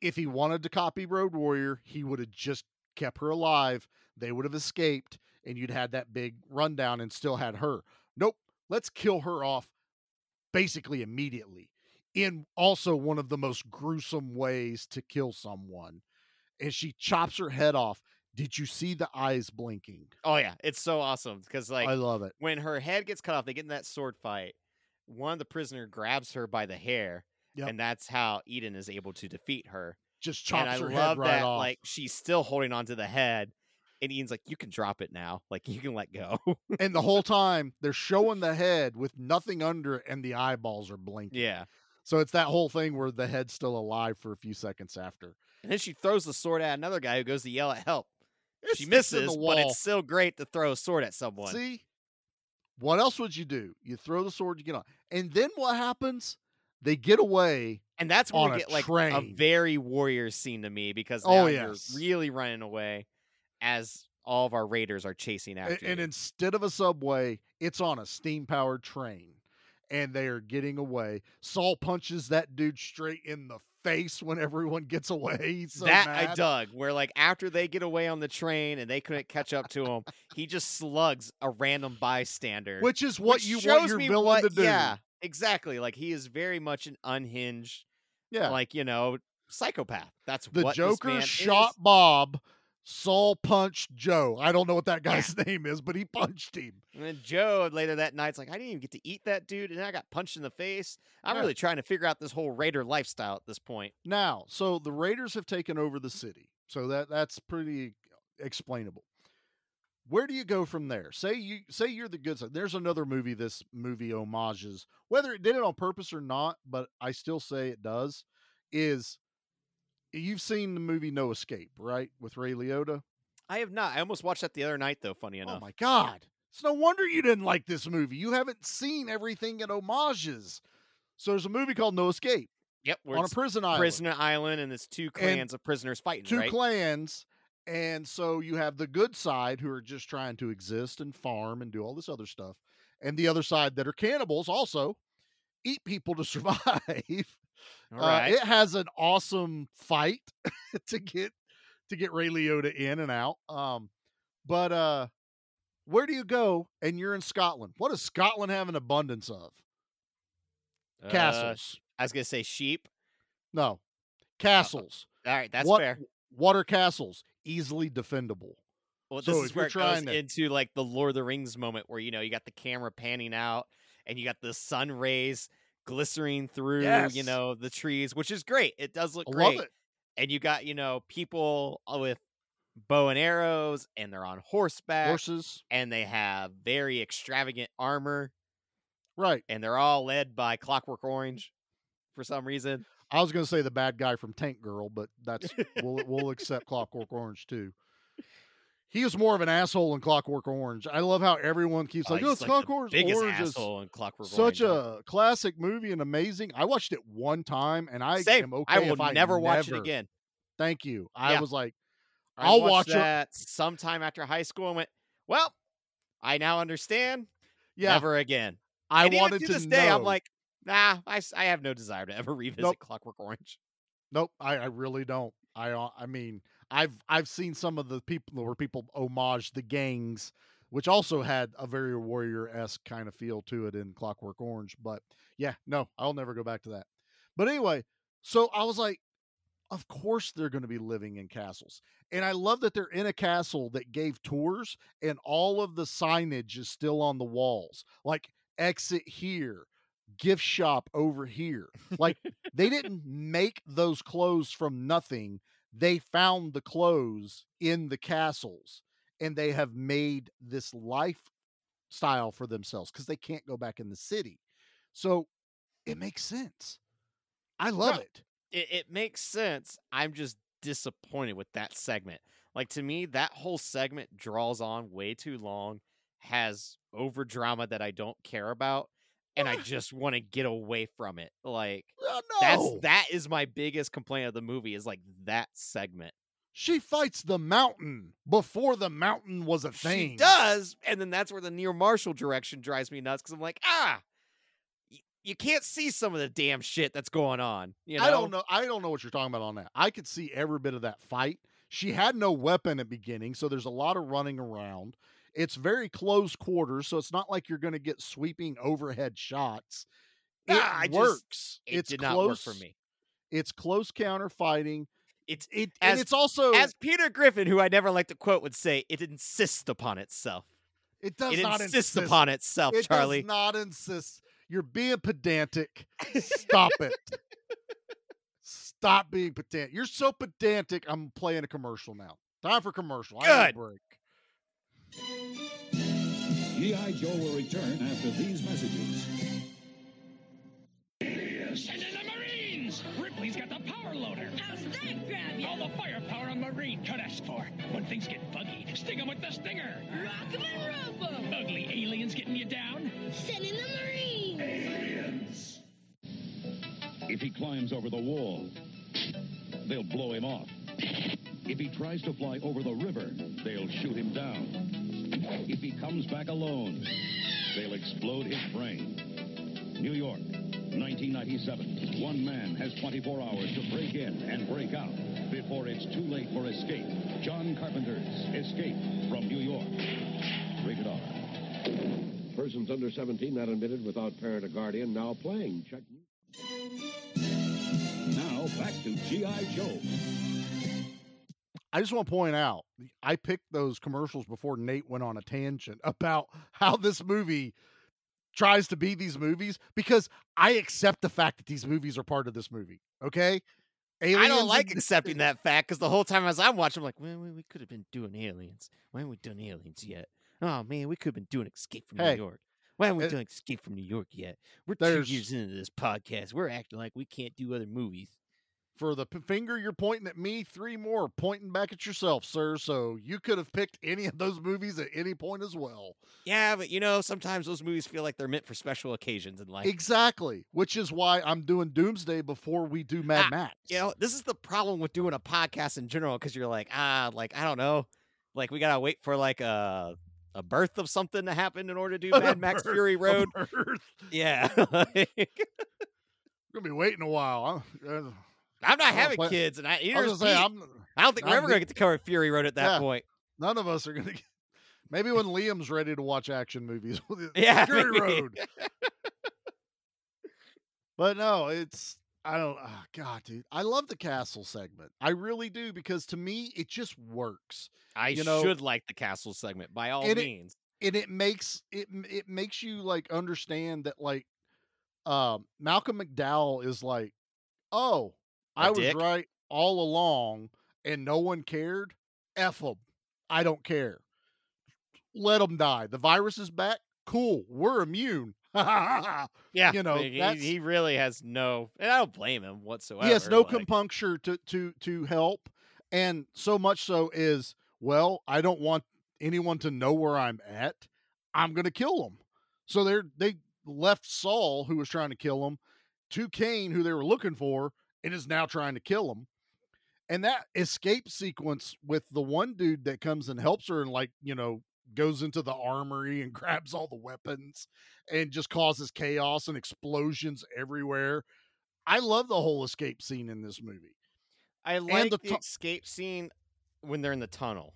if he wanted to copy Road Warrior, he would have just kept her alive. They would have escaped, and you'd had that big rundown and still had her. Nope. Let's kill her off basically immediately. In also one of the most gruesome ways to kill someone. And she chops her head off. Did you see the eyes blinking? Oh yeah, it's so awesome because like I love it. when her head gets cut off, they get in that sword fight. One of the prisoner grabs her by the hair, Yep. and that's how Eden is able to defeat her. Just chops and I her love head right that, off. like she's still holding onto the head, and Eden's like, "You can drop it now. Like you can let go." and the whole time they're showing the head with nothing under it, and the eyeballs are blinking. yeah. So it's that whole thing where the head's still alive for a few seconds after. And then she throws the sword at another guy who goes to yell at help. It she misses, but it's still great to throw a sword at someone. See, what else would you do? You throw the sword, you get on, and then what happens? They get away. And that's when on we a get like a very warrior scene to me because oh, now Oh, you're really running away as all of our raiders are chasing after and you. instead of a subway, it's on a steam powered train, and they are getting away. Sol punches that dude straight in the face when everyone gets away. He's so that I dug, where like after they get away on the train and they couldn't catch up to him, he just slugs a random bystander, which is what which you want your villain what- to do. Yeah, exactly. Like he is very much an unhinged, Yeah. like you know, psychopath. That's the Joker shot is. Bob. Sol punched Joe. I don't know what that guy's name is, but he punched him. And then Joe later that night's like, I didn't even get to eat that dude, and I got punched in the face. I'm Yeah. really trying to figure out this whole raider lifestyle at this point. Now, so the Raiders have taken over the city. So that that's pretty explainable. Where do you go from there? Say you say you're the good side. There's another movie this movie homages, whether it did it on purpose or not, but I still say it does. Is you've seen the movie No Escape, right? With Ray Liotta. I have not. I almost watched that the other night, though. Funny enough. Oh my god. It's no wonder you didn't like this movie. You haven't seen everything in homages. So there's a movie called No Escape Yep, on a prison island. prisoner island, and there's two clans of prisoners fighting. two right? clans and so you have the good side who are just trying to exist and farm and do all this other stuff and the other side that are cannibals also eat people to survive All Uh, it has an awesome fight to get to get ray liotta in and out um but uh where do you go and you're in scotland what does scotland have an abundance of Uh, Castles. I was gonna say sheep. No. Castles. All right, that's What- fair. Water castles easily defendable. Well, So this is where it goes trying to- into like the Lord of the Rings moment where you know you got the camera panning out and you got the sun rays glycering through, Yes. you know, the trees, which is great. It does look I great. And you got, you know, people uh, with bow and arrows and they're on horseback Horses. and they have very extravagant armor Right. and they're all led by Clockwork Orange for some reason. I was going to say the bad guy from Tank Girl, but that's we'll we'll accept Clockwork Orange too. He is more of an asshole in Clockwork Orange. I love how everyone keeps Oh, like, "Oh, it's like Clockwork Orange." is asshole in Clockwork such Orange. a classic movie and amazing. I watched it one time, and I Same. am okay I will I never watch it again. Thank you. I Yeah. was like, I'll watch it. that sometime after high school and went, well, I now understand. Yeah, Never again. I And even wanted to to this day, I'm like, nah, I, I have no desire to ever revisit Nope. Clockwork Orange. Nope, I, I really don't. I uh, I mean, I've I've seen some of the people where people homage the gangs, which also had a very warrior esque kind of feel to it in Clockwork Orange. But yeah, no, I'll never go back to that. But anyway, so I was like, of course they're going to be living in castles, and I love that they're in a castle that gave tours, and all of the signage is still on the walls, like exit here, gift shop over here. Like they didn't make those clothes from nothing. They found the clothes in the castles and they have made this lifestyle for themselves because they can't go back in the city. So it makes sense. I love No. it. It, it makes sense. I'm just disappointed with that segment. Like, to me, that whole segment draws on way too long, has over drama that I don't care about. And I just want to get away from it. Like that's no. that is my biggest complaint of the movie is like that segment. She fights the mountain before the mountain was a thing. She does, and then that's where the Neil Marshall direction drives me nuts because I'm like, ah, you can't see some of the damn shit that's going on. You know? I don't know. I don't know what you're talking about on that. I could see every bit of that fight. She had no weapon at beginning, so there's a lot of running around. It's very close quarters, so it's not like you're going to get sweeping overhead shots. It Nah, I just- works. It it's did close not work for me. It's close counter fighting. It's It as, and it's also as Peter Griffin, who I never like to quote, would say, it insists upon itself. it does it not insist. upon itself, It Charlie. does not insist. You're being pedantic. Stop it. Stop being pedantic. You're so pedantic. I'm playing a commercial now. Time for commercial. I need a Good. break. G.I. Joe will return after these messages. Send in the Marines! Ripley's got the power loader. How's that grab you? All the firepower a Marine could ask for. When things get buggy, sting 'em with the stinger. Rock 'em and rope 'em. Ugly aliens getting you down. Send in the Marines. Aliens. If he climbs over the wall, they'll blow him off. If he tries to fly over the river, they'll shoot him down. If he comes back alone, they'll explode his brain. New York, 1997. One man has 24 hours to break in and break out before it's too late for escape. John Carpenter's Escape from New York. Rated R. Persons under 17 not admitted without parent or guardian now playing. Check. Now back to G.I. Joe. I just want to point out I picked those commercials before Nate went on a tangent about how this movie tries to be these movies because I accept the fact that these movies are part of this movie. Okay. Aliens I don't like accepting that fact because the whole time as I'm watching, I'm like, well, we, could have been doing aliens. Why haven't we done aliens yet? Oh man, we could have been doing Escape from Hey, New York. Why haven't we done Escape from New York yet? We're two years into this podcast. We're acting like we can't do other movies. For the p- finger you're pointing at me, three more pointing back at yourself, sir. So you could have picked any of those movies at any point as well. Yeah, but you know, sometimes those movies feel like they're meant for special occasions in life. Exactly, which is why I'm doing Doomsday before we do Mad Ah, Max. You know, this is the problem with doing a podcast in general because you're like, ah, like I don't know, like we gotta wait for like a a birth of something to happen in order to do Mad Max birth Fury Road. Yeah, like, We're gonna be waiting a while. I'm, uh, I'm not I don't having play- kids, and I, I was say, I'm, I don't think we're ever gonna get to cover Fury Road at that Yeah. point. none of us are gonna. Get, maybe when Liam's ready to watch action movies. Yeah, Fury. Road. But no, it's I don't. Oh God, dude, I love the castle segment. I really do because to me it just works. I you know, should like the castle segment by all and it- means. and it makes it it makes you like understand that like um Malcolm McDowell is like, oh, A I was dick? right all along, and no one cared. F them. I don't care. Let them die. The virus is back. Cool. We're immune. Yeah, you know, he, he really has no, and I don't blame him whatsoever. he has no like, compuncture to to to help and so much so is well i don't want anyone to know where i'm at i'm going to kill them so they're they left sol who was trying to kill him to Kane, who they were looking for and is now trying to kill him and that escape sequence with the one dude that comes and helps her and like you know goes into the armory and grabs all the weapons and just causes chaos and explosions everywhere I love the whole escape scene in this movie. I like the the, tu- escape scene when they're in the tunnel.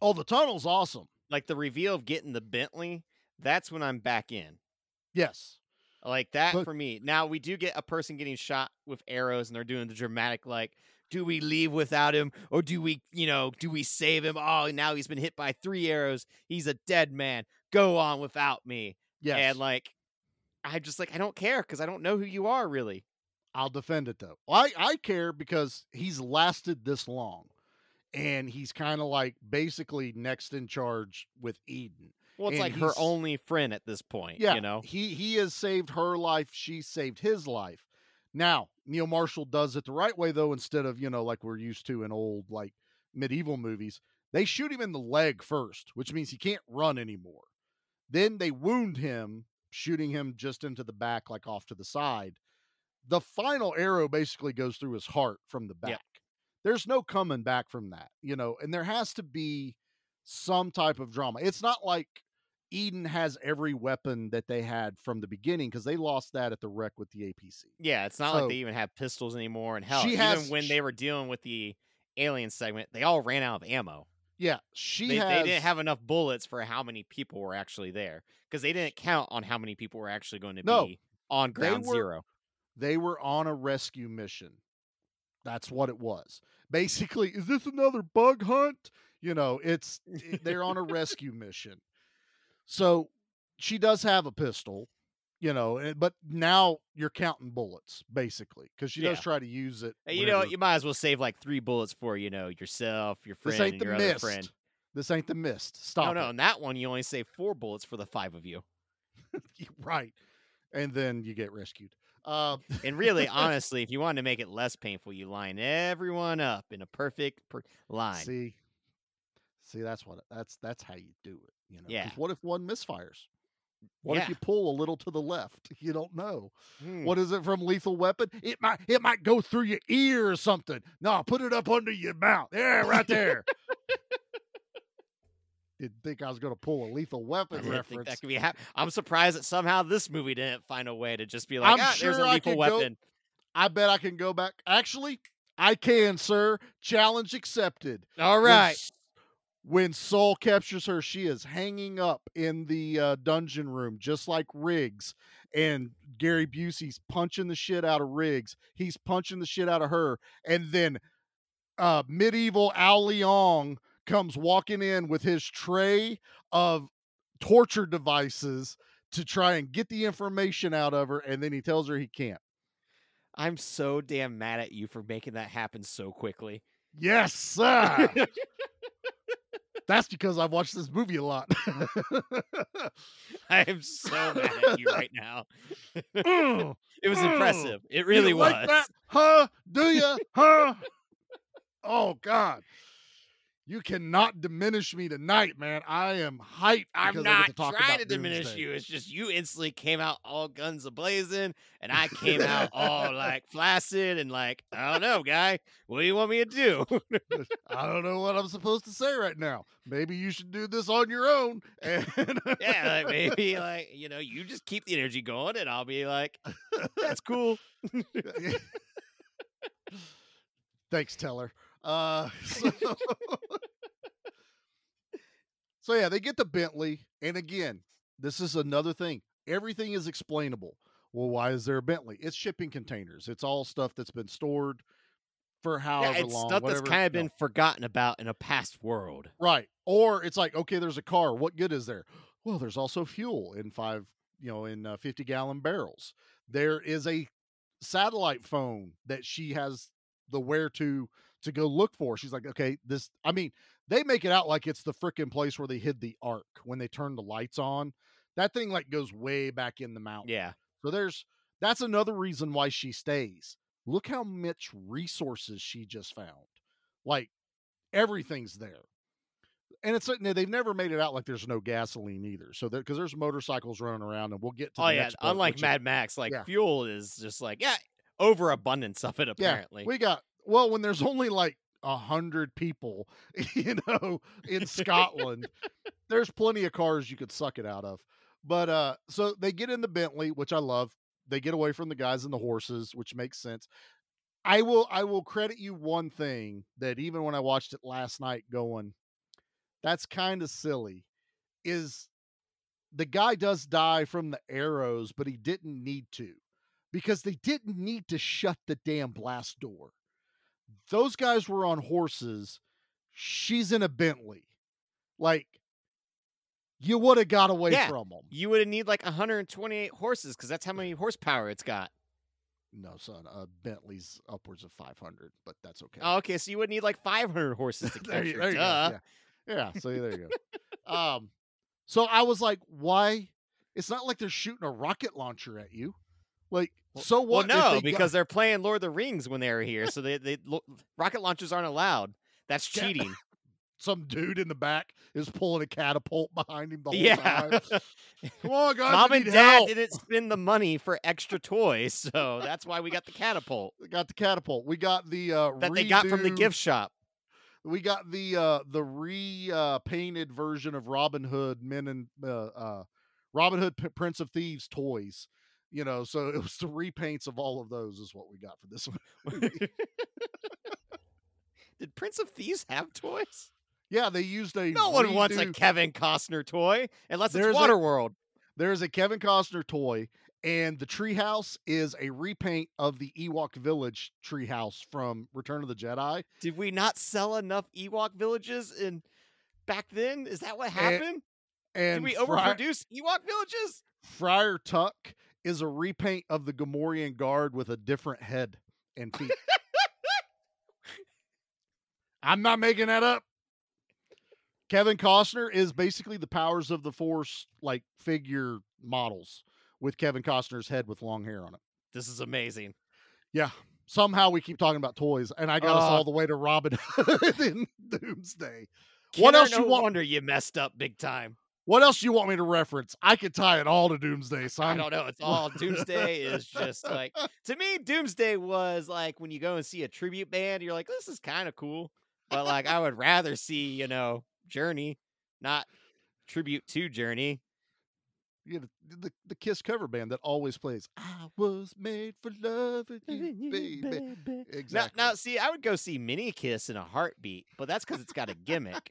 Oh, the tunnel's awesome. Like the reveal of getting the Bentley, that's when I'm back in. Yes. Like that But- for me. Now we do get a person getting shot with arrows and they're doing the dramatic like do we leave without him or do we, you know, do we save him? Oh, now he's been hit by 3 arrows. He's a dead man. Go on without me. Yes. And like I'm just like I don't care cuz I don't know who you are really. I'll defend it though. I, I care because he's lasted this long. And he's kind of like basically next in charge with Eden. Well, it's And like her only friend at this point, Yeah. you know. He he has saved her life, she saved his life. Now, Neil Marshall does it the right way though, instead of, you know, like we're used to in old like medieval movies. They shoot him in the leg first, which means he can't run anymore. Then they wound him, shooting him just into the back, like off to the side. The final arrow basically goes through his heart from the back. There's no coming back from that, you know, and there has to be some type of drama. It's not like Eden has every weapon that they had from the beginning because they lost that at the wreck with the APC. Yeah, it's not So- like they even have pistols anymore. And hell, She even has- when they were dealing with the alien segment, they all ran out of ammo. Yeah, she They, has. they didn't have enough bullets for how many people were actually there because they didn't count on how many people were actually going to No, be on they ground were- zero. They were on a rescue mission. That's what it was. Basically, is this another bug hunt? You know, it's they're on a rescue mission. So she does have a pistol, you know, but now you're counting bullets basically because she does try to use it. Hey, you know, you might as well save like three bullets for you know yourself, your friend, this ain't the your other mist. friend. This ain't the mist. Stop. no, no, it. in that one you only save four bullets for the five of you. right. And then you get rescued. Uh, And really, honestly, if you wanted to make it less painful, you line everyone up in a perfect per- line. See, see, that's what that's that's how you do it. You know, Yeah. What if one misfires? What Yeah. if you pull a little to the left? You don't know. Hmm. What is it from Lethal Weapon? It might it might go through your ear or something. No, put it up under your mouth. Yeah, right there. Didn't think I was going to pull a Lethal I Weapon reference. that could be hap- I'm surprised that somehow this movie didn't find a way to just be like, I'm ah, sure there's a I lethal go- weapon. I bet I can go back. Actually, I can, sir. Challenge accepted. All right. When right. S- When Sol captures her, she is hanging up in the uh, dungeon room, just like Riggs. And Gary Busey's punching the shit out of Riggs. He's punching the shit out of her. And then uh, medieval Al Leong comes walking in with his tray of torture devices to try and get the information out of her. And then he tells her he can't. I'm so damn mad at you for making that happen so quickly. Yes, sir. That's because I've watched this movie a lot. I am so mad at you right now. Mm, it was mm. impressive. It really was. like? Huh? Do you? Huh? oh God. You cannot diminish me tonight, man. I am hyped. I'm because I get not to trying to diminish Doomsday. you. It's just you instantly came out all guns a blazing, and I came out all like flaccid and like, I don't know, guy. What do you want me to do? I don't know what I'm supposed to say right now. Maybe you should do this on your own. And yeah, like maybe like you know, you just keep the energy going, and I'll be like, that's cool. Thanks, Teller. Uh, so, so yeah, they get the Bentley, and again, this is another thing. Everything is explainable. Well, why is there a Bentley? It's shipping containers. It's all stuff that's been stored for however yeah, it's long. stuff whatever, that's kind of no. been forgotten about in a past world. Right. Or it's like, okay, there's a car. What good is there? Well, there's also fuel in five, you know, in uh, 50 gallon barrels. There is a satellite phone that she has the where to to go look for. She's like, okay, this I mean, they make it out like it's the freaking place where they hid the ark when they turn the lights on. That thing like goes way back in the mountain. Yeah. So there's that's another reason why she stays. Look how much resources she just found. Like everything's there. And it's like, they've never made it out like there's no gasoline either. So because there's motorcycles running around, and we'll get to. Oh the yeah, unlike which is- Mad Max, like yeah. fuel is just like yeah, overabundance of it apparently. Yeah, we got well when there's only like a hundred people, you know, in Scotland. there's plenty of cars you could suck it out of. But uh, so they get in the Bentley, which I love. They get away from the guys and the horses, which makes sense. I will I will credit you one thing that even when I watched it last night, going, that's kind of silly. Is the guy does die from the arrows, but he didn't need to because they didn't need to shut the damn blast door. Those guys were on horses. She's in a Bentley. Like, you would have got away yeah, from them. you would have need like 128 horses because that's how many horsepower it's got. No, son. Uh, Bentley's upwards of 500, but that's okay. Oh, okay, so you would need like 500 horses to catch you, her. there you. Duh. Yeah. yeah. So there you go. um, so I was like, why? It's not like they're shooting a rocket launcher at you. Like, so what? Well, no, they because got- they're playing Lord of the Rings when they were here, so they, they rocket launchers aren't allowed. That's cheating. some dude in the back is pulling a catapult behind him the whole yeah. time. Come on, guys. Mom and Dad help. didn't spend the money for extra toys, so that's why we got the catapult We got the catapult. We got the uh that they got from the gift shop. We got the uh the repainted uh, version of Robin Hood Men and uh, uh Robin Hood P- Prince of Thieves toys. You know, so it was the repaints of all of those is what we got for this one. Did Prince of Thieves have toys? yeah, they used a No one wants a Kevin Costner toy unless it's There's a- Waterworld. There's a Kevin Costner toy, and the treehouse is a repaint of the Ewok Village treehouse from Return of the Jedi. Did we not sell enough Ewok villages in back then? Is that what happened? And Did we Fri- overproduce Ewok villages? Friar Tuck is a repaint of the Gamorrean guard with a different head and feet. I'm not making that up. Kevin Costner is basically the powers of the force like figure models with Kevin Costner's head with long hair on it. This is amazing. Yeah. Somehow we keep talking about toys, and I got us Uh, all the way to Robin Hood in Doomsday. what else no you want? wonder you messed up big time. What else do you want me to reference? I could tie it all to Doomsday, I don't know. It's all Doomsday is just like to me. Doomsday was like when you go and see a tribute band. You're like, this is kind of cool, but like I would rather see you know Journey, not tribute to Journey. Yeah, the, the, the Kiss cover band that always plays "I was made for loving you, baby." Now, Exactly. now, see, I would go see Mini Kiss in a heartbeat, but that's because it's got a gimmick,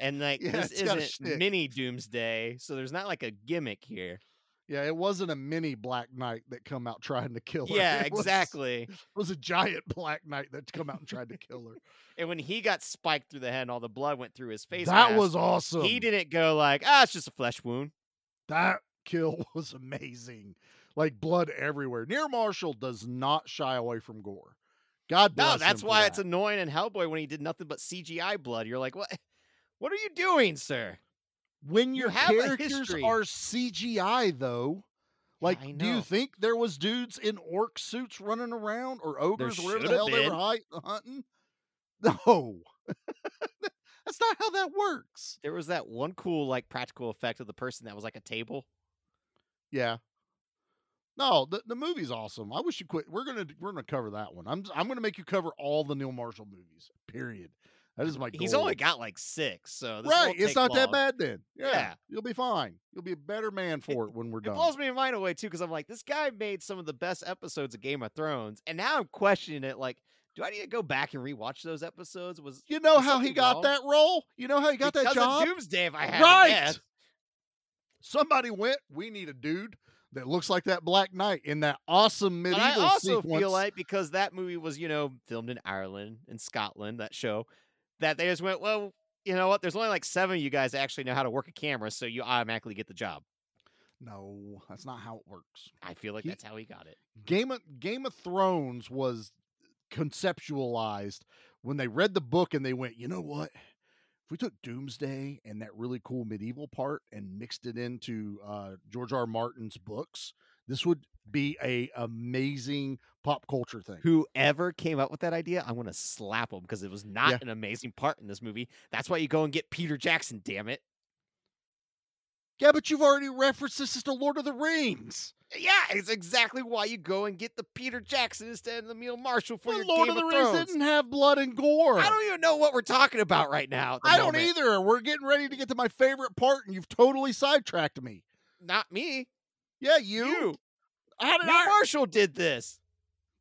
and like Yeah, this it's got a isn't. Mini Doomsday, so there's not like a gimmick here. yeah, it wasn't a mini Black Knight that come out trying to kill her. Yeah, It was- exactly. It was a giant Black Knight that come out and tried to kill her. And when he got spiked through the head, and all the blood went through his face. that mask, was awesome. He didn't go like, ah, it's just a flesh wound. That kill was amazing. Like blood everywhere. Neil Marshall does not shy away from gore. God bless No, that's why it's annoying in Hellboy when he did nothing but CGI blood. You're like, what? What are you doing, sir? when you your have characters are CGI though. Like, I do you think there was dudes in orc suits running around or ogres or whatever the hell they were hunting? No, that's not how that works. There was that one cool like practical effect of the person that was like a table. Yeah. No, the, the movie's awesome. I wish you quit. We're gonna we're gonna cover that one. I'm I'm gonna make you cover all the Neil Marshall movies. Period. That is my. He's only got like six, so this right. It's not that bad then. Yeah, Yeah. you'll be fine. You'll be a better man for it when we're It done. blows me mind away too, because I'm like, this guy made some of the best episodes of Game of Thrones, and now I'm questioning it. Like, do I need to go back and rewatch those episodes? Was You know was how he got wrong? that role? You know how he got because that job? Of Doomsday, if I had right. Somebody went, we need a dude that looks like that Black Knight in that awesome medieval I also sequence. feel like because that movie was, you know, filmed in Ireland and Scotland, that show, that they just went, well, you know what? There's only like seven of you guys that actually know how to work a camera, so you automatically get the job. no, that's not how it works. I feel like He- that's how he got it. Game of Game of Thrones was conceptualized when they read the book and they went, you know what? If we took Doomsday and that really cool medieval part and mixed it into uh, George R. R. Martin's books, this would be a amazing pop culture thing. Whoever came up with that idea, I'm going to slap them because it was not Yeah. an amazing part in this movie. That's why you go and get Peter Jackson, damn it. Yeah, but you've already referenced this as the Lord of the Rings. Yeah, it's exactly why you go and get the Peter Jackson instead of the Neil Marshall for The your Lord Game of the of Rings didn't have blood and gore. I don't even know what we're talking about right now. I don't either. We're getting ready to get to my favorite part, and you've totally sidetracked me. Not me. Yeah, you. You. How did Neil I? Marshall did this.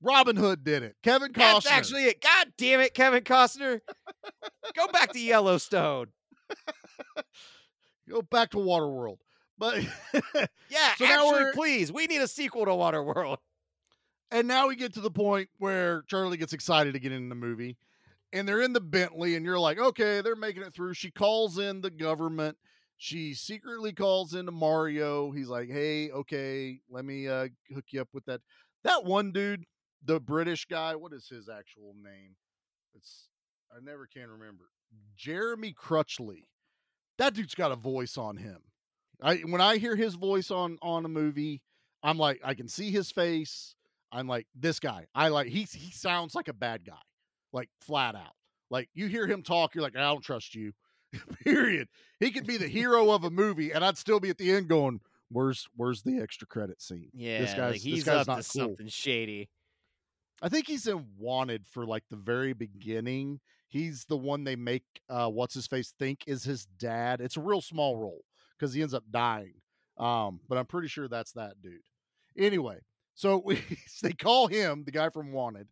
Robin Hood did it. Kevin Costner. That's actually it. God damn it, Kevin Costner. go back to Yellowstone. Go back to Waterworld. But Yeah, So now actually, please. We need a sequel to Waterworld. and now we get to the point where Charlie gets excited to get in the movie, and they're in the Bentley, and you're like, okay, they're making it through. She calls in the government. She secretly calls into Mario. He's like, hey, okay, let me uh, hook you up with that. That one dude, the British guy. What is his actual name? It's I never can remember. Jeremy Crutchley. That dude's got a voice on him. I when I hear his voice on on a movie, I'm like, I can see his face. I'm like, this guy. I like he he sounds like a bad guy, like flat out. Like you hear him talk, you're like, I don't trust you. Period. He could be the hero of a movie, and I'd still be at the end going, "Where's where's the extra credit scene?" Yeah, this guy's like he's this guy's up not to cool. something shady. I think he's in Wanted for like the very beginning. He's the one they make uh what's his face think is his dad. It's a real small role because he ends up dying. Um, but I'm pretty sure that's that dude. Anyway, so we they call him the guy from Wanted,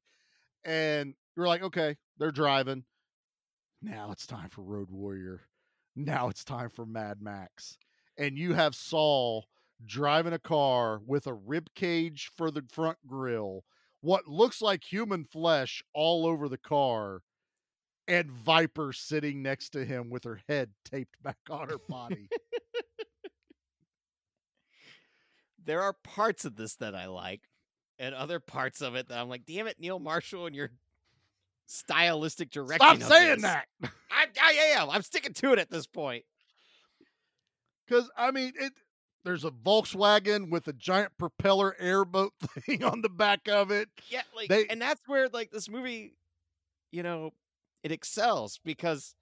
and we're like, okay, they're driving. Now it's time for Road Warrior. Now it's time for Mad Max. And you have Sol driving a car with a rib cage for the front grill, what looks like human flesh all over the car, and Viper sitting next to him with her head taped back on her body. There are parts of this that I like, and other parts of it that I'm like, damn it, Neil Marshall and your stylistic direction. Stop saying this." that. I, I am. I'm sticking to it at this point. Because I mean, it. There's a Volkswagen with a giant propeller airboat thing on the back of it. Yeah, like, They- and that's where like this movie, you know, it excels because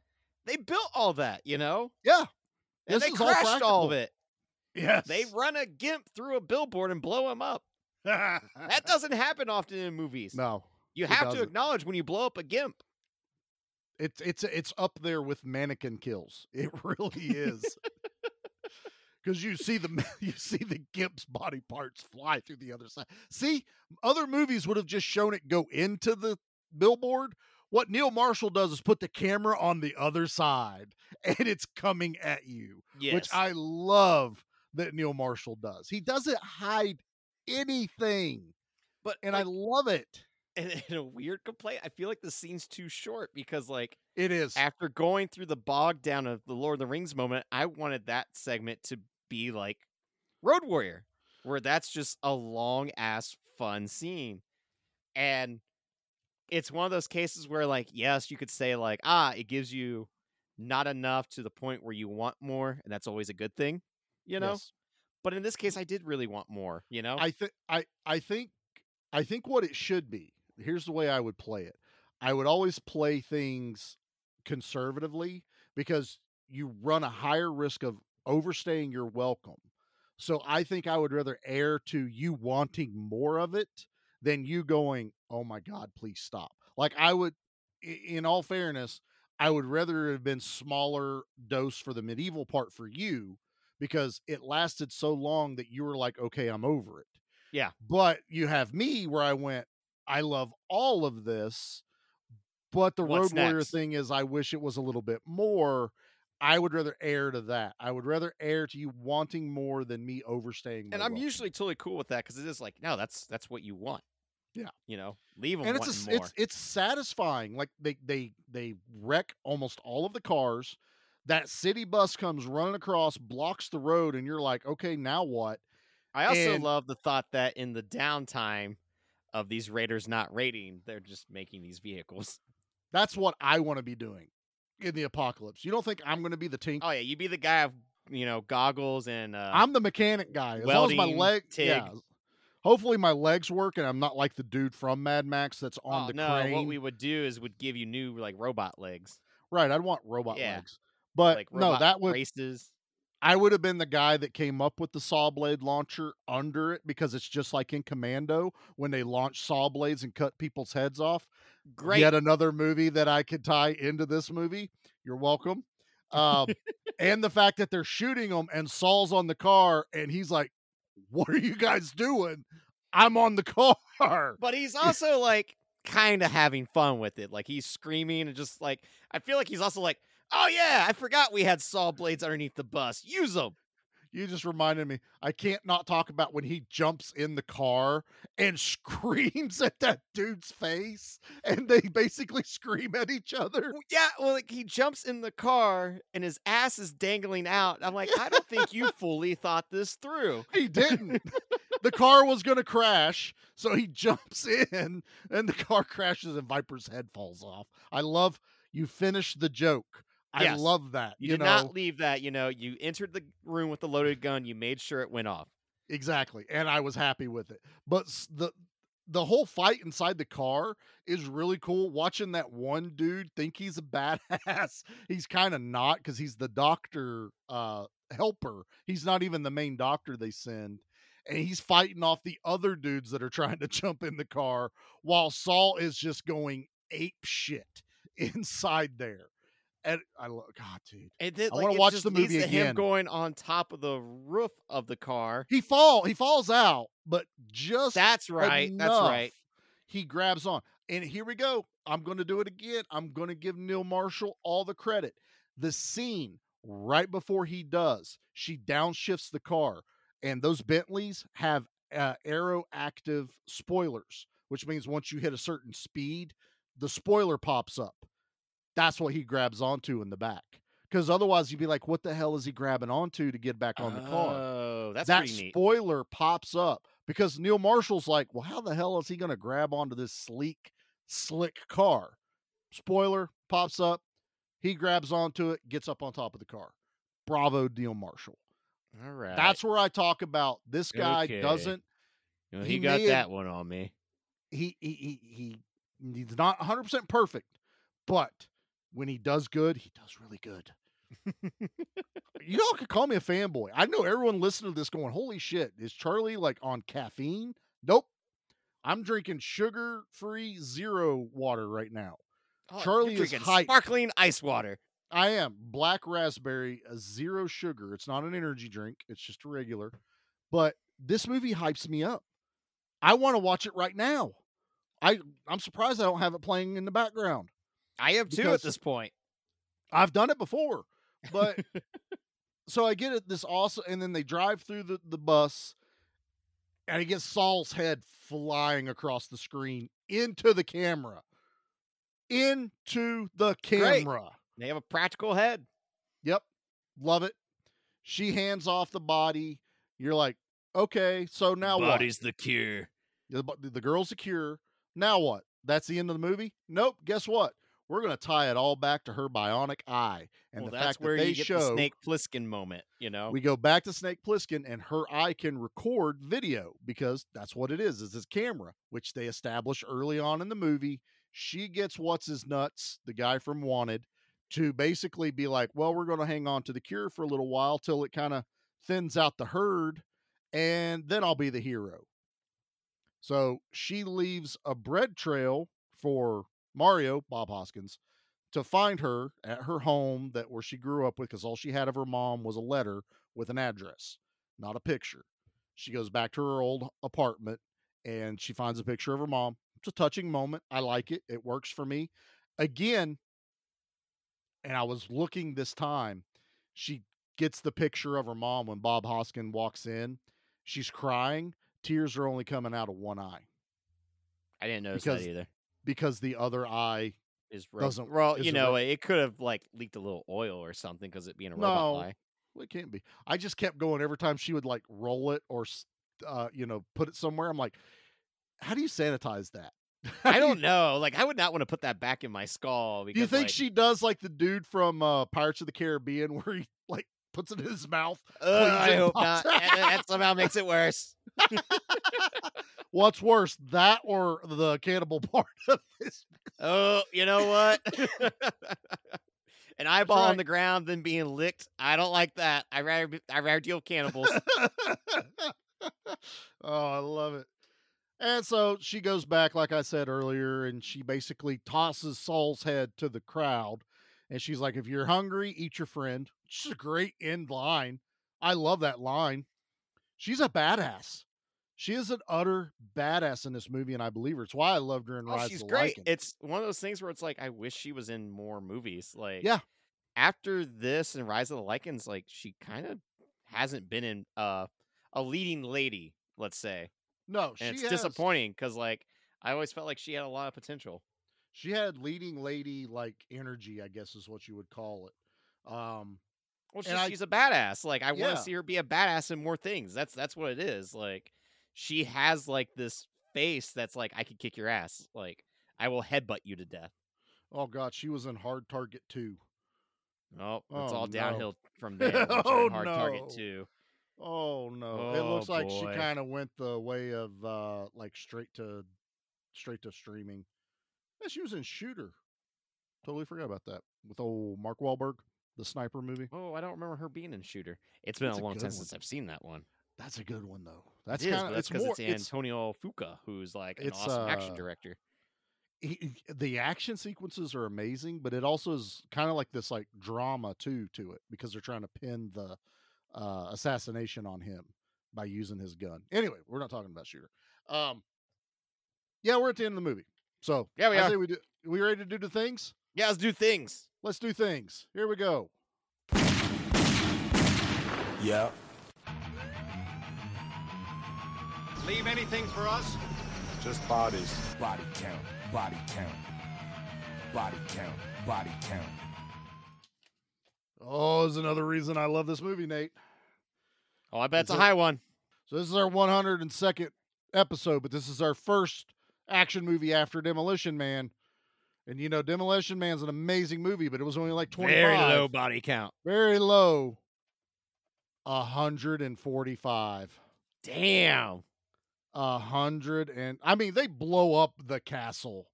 they built all that, you know, Yeah, and they is all crashed all of it. Yes, They run a gimp through a billboard and blow him up. That doesn't happen often in movies. no. you have to doesn't. acknowledge when you blow up a gimp. It's it's it's up there with mannequin kills. It really is. Because you see the you see the gimp's body parts fly through the other side. See, other movies would have just shown it go into the billboard. What Neil Marshall does is put the camera on the other side, and it's coming at you, Yes. which I love that Neil Marshall does. He doesn't hide anything, but and I love it. And, and a weird complaint. I feel like the scene's too short because like It is. after going through the bog down of the Lord of the Rings moment, I wanted that segment to be like Road Warrior, where that's just a long ass fun scene. And it's one of those cases where like, yes, you could say like, ah, it gives you not enough to the point where you want more, and that's always a good thing, you know? Yes. But in this case, I did really want more, you know? I think I I think I think what it should be. Here's the way I would play it. I would always play things conservatively because you run a higher risk of overstaying your welcome. So I think I would rather err to you wanting more of it than you going, "Oh my god, please stop." Like I would in all fairness, I would rather it have been smaller dose for the medieval part for you because it lasted so long that you were like, okay, I'm over it. Yeah. But you have me where I went, I love all of this, but the What's Road Warrior thing is I wish it was a little bit more. I would rather err to that. I would rather err to you wanting more than me overstaying. my And I'm welcome. usually totally cool with that because it is like, no, that's that's what you want. Yeah. You know, leave them and it's a, it's it's satisfying. Like they they they wreck almost all of the cars. That city bus comes running across, blocks the road, and you're like, okay, now what? I also and- love the thought that in the downtime of these raiders not raiding, they're just making these vehicles. That's what I want to be doing in the apocalypse. You don't think I'm going to be the tink? Oh yeah, you'd be the guy of you know goggles and uh, I'm the mechanic guy. As long as my welding leg, TIG. yeah. Hopefully my legs work, and I'm not like the dude from Mad Max that's on oh, the no. crane. What we would do is would give you new like robot legs, Right, I'd want robot Yeah. legs. But like no, that would braces. I would have been the guy that came up with the saw blade launcher under it because it's just like in Commando when they launch saw blades and cut people's heads off. Great. Yet another movie that I could tie into this movie. You're welcome. Um, and the fact that they're shooting them and Sol's on the car and he's like, "What are you guys doing? I'm on the car." But he's also like kind of having fun with it. Like he's screaming and just like I feel like he's also like, "Oh yeah, I forgot we had saw blades underneath the bus. Use them." You just reminded me. I can't not talk about when he jumps in the car and screams at that dude's face, and they basically scream at each other. Yeah, well, like he jumps in the car and his ass is dangling out. I'm like, I don't think you fully thought this through. He didn't. the car was going to crash, so he jumps in, and the car crashes, and Viper's head falls off. I love you finish the joke. I Yes. love that. You, You, did know not leave that. You know, you entered the room with the loaded gun. You made sure it went off. exactly, and I was happy with it. But the the whole fight inside the car is really cool. Watching that one dude think he's a badass, he's kind of not because he's the doctor uh, helper. He's not even the main doctor they send. And he's fighting off the other dudes that are trying to jump in the car while Sol is just going ape shit inside there. And I love God, dude. And then, I like, wanna watch the movie to him again. going on top of the roof of the car. He fall he falls out, but just That's right. That's right. He grabs on. And here we go. I'm going to do it again. I'm going to give Neil Marshall all the credit. The scene right before he does, she downshifts the car, and those Bentleys have uh, aero active spoilers, which means once you hit a certain speed, the spoiler pops up. That's what he grabs onto in the back. Because otherwise, you'd be like, what the hell is he grabbing onto to get back on the car? Oh, that's that pretty neat. spoiler pops up because Neil Marshall's like, well, how the hell is he going to grab onto this sleek, slick car? Spoiler pops up. He grabs onto it, gets up on top of the car. Bravo, Neil Marshall. All right. That's where I talk about this guy Okay. doesn't. You know, he he got that have- one on me. He he he he he's not 100 percent perfect, but when he does good, he does really good. you all could call me a fanboy. I know everyone listening to this going, "Holy shit, is Charlie like on caffeine?" Nope. I'm drinking sugar-free zero water right now. Oh, Charlie is hyped. sparkling ice water. I am black raspberry, a zero sugar. It's not an energy drink. It's just a regular. But this movie hypes me up. I want to watch it right now. I I'm surprised I don't have it playing in the background. I am too at this point. I've done it before, but so I get it this awesome, and then they drive through the the bus, and I get Sol's head flying across the screen into the camera, into the Great. camera. They have a practical head. Yep. Love it. She hands off the body. You're like, okay, so now Body's the cure. The, the girl's the cure. Now what? That's the end of the movie? Nope. Guess what? We're going to tie it all back to her bionic eye. And well, the fact that they show the Snake Plissken moment. You know, we go back to Snake Plissken and her eye can record video because that's what it is, is this camera, which they establish early on in the movie. She gets what's his nuts, the guy from Wanted, to basically be like, well, we're going to hang on to the cure for a little while till it kind of thins out the herd, and then I'll be the hero. So she leaves a bread trail for Mario, Bob Hoskins, to find her at her home that where she grew up with because all she had of her mom was a letter with an address, not a picture. She goes back to her old apartment and she finds a picture of her mom. It's a touching moment. I like it. It works for me. Again, and I was looking this time, she gets the picture of her mom when Bob Hoskin walks in. She's crying. Tears are only coming out of one eye I didn't notice because that either. Because the other eye Is rubbed- doesn't. well, you isn't know, rub- it could have like leaked a little oil or something because it being a robot no, eye. well, it can't be. I just kept going every time she would like roll it or, uh, you know, put it somewhere. I'm like, how do you sanitize that? I do you- don't know. Like, I would not want to put that back in my skull. Because, Do you think like, she does like the dude from uh, Pirates of the Caribbean where he like puts it in his mouth? Cleans I hope not. that somehow makes it worse. What's worse, that or the cannibal part of this? Oh, you know what? An eyeball on the ground, then being licked. I don't like that. I rather I rather deal with cannibals. oh, I love it. And so she goes back, like I said earlier, and she basically tosses Sol's head to the crowd. And she's like, if you're hungry, eat your friend. Is a great end line. I love that line. She's a badass. She is an utter badass in this movie, and I believe her. It's why I loved her in oh, Rise she's of the License. She's great. Lycan. It's one of those things where it's like I wish she was in more movies. Like, Yeah. After this and Rise of the Lycans, like she kind of hasn't been in uh, a leading lady. Let's say, No, and it's has, disappointing because like I always felt like she had a lot of potential. She had leading lady like energy, I guess is what you would call it. Um, Well, she's, I- a badass. Like I want to see her be a badass in more things. That's that's what it is. Like she has like this face that's like I could kick your ass. Like I will headbutt you to death. oh god, she was in Hard Target too. Oh, it's Oh, all no. downhill from there. Oh, hard target no. too. Oh no, it Oh, looks like she kind of went the way of uh like straight to straight to streaming. Yeah, she was in Shooter. Totally forgot about that with old Mark Wahlberg, the sniper movie. Oh, I don't remember her being in Shooter. It's been That's a a long good time one. since I've seen that one. That's a good one though. That's it is, kind but of that's it's because more it's it's, Antonio Fuqua, who's like an it's, awesome action uh, director. he, he- the action sequences are amazing, but it also is kind of like this like drama too to it because they're trying to pin the uh, assassination on him by using his gun. Anyway, we're not talking about shooter. Um, yeah, we're at the end of the movie, so Yeah, we I are. say we do. We ready to do the things? Yeah, let's do things. Let's do things. Here we go. Yeah. Leave anything for us? Just bodies. Body count. Body count. Body count. Body count. Oh, is another reason I love this movie, Nate. Oh, I bet it's a it- high one. So this is our 102nd episode, but this is our first action movie after Demolition Man. And you know, Demolition Man's an amazing movie, but it was only like 25. Very low body count. Very low. 145. Damn. A hundred and I mean they blow up the castle.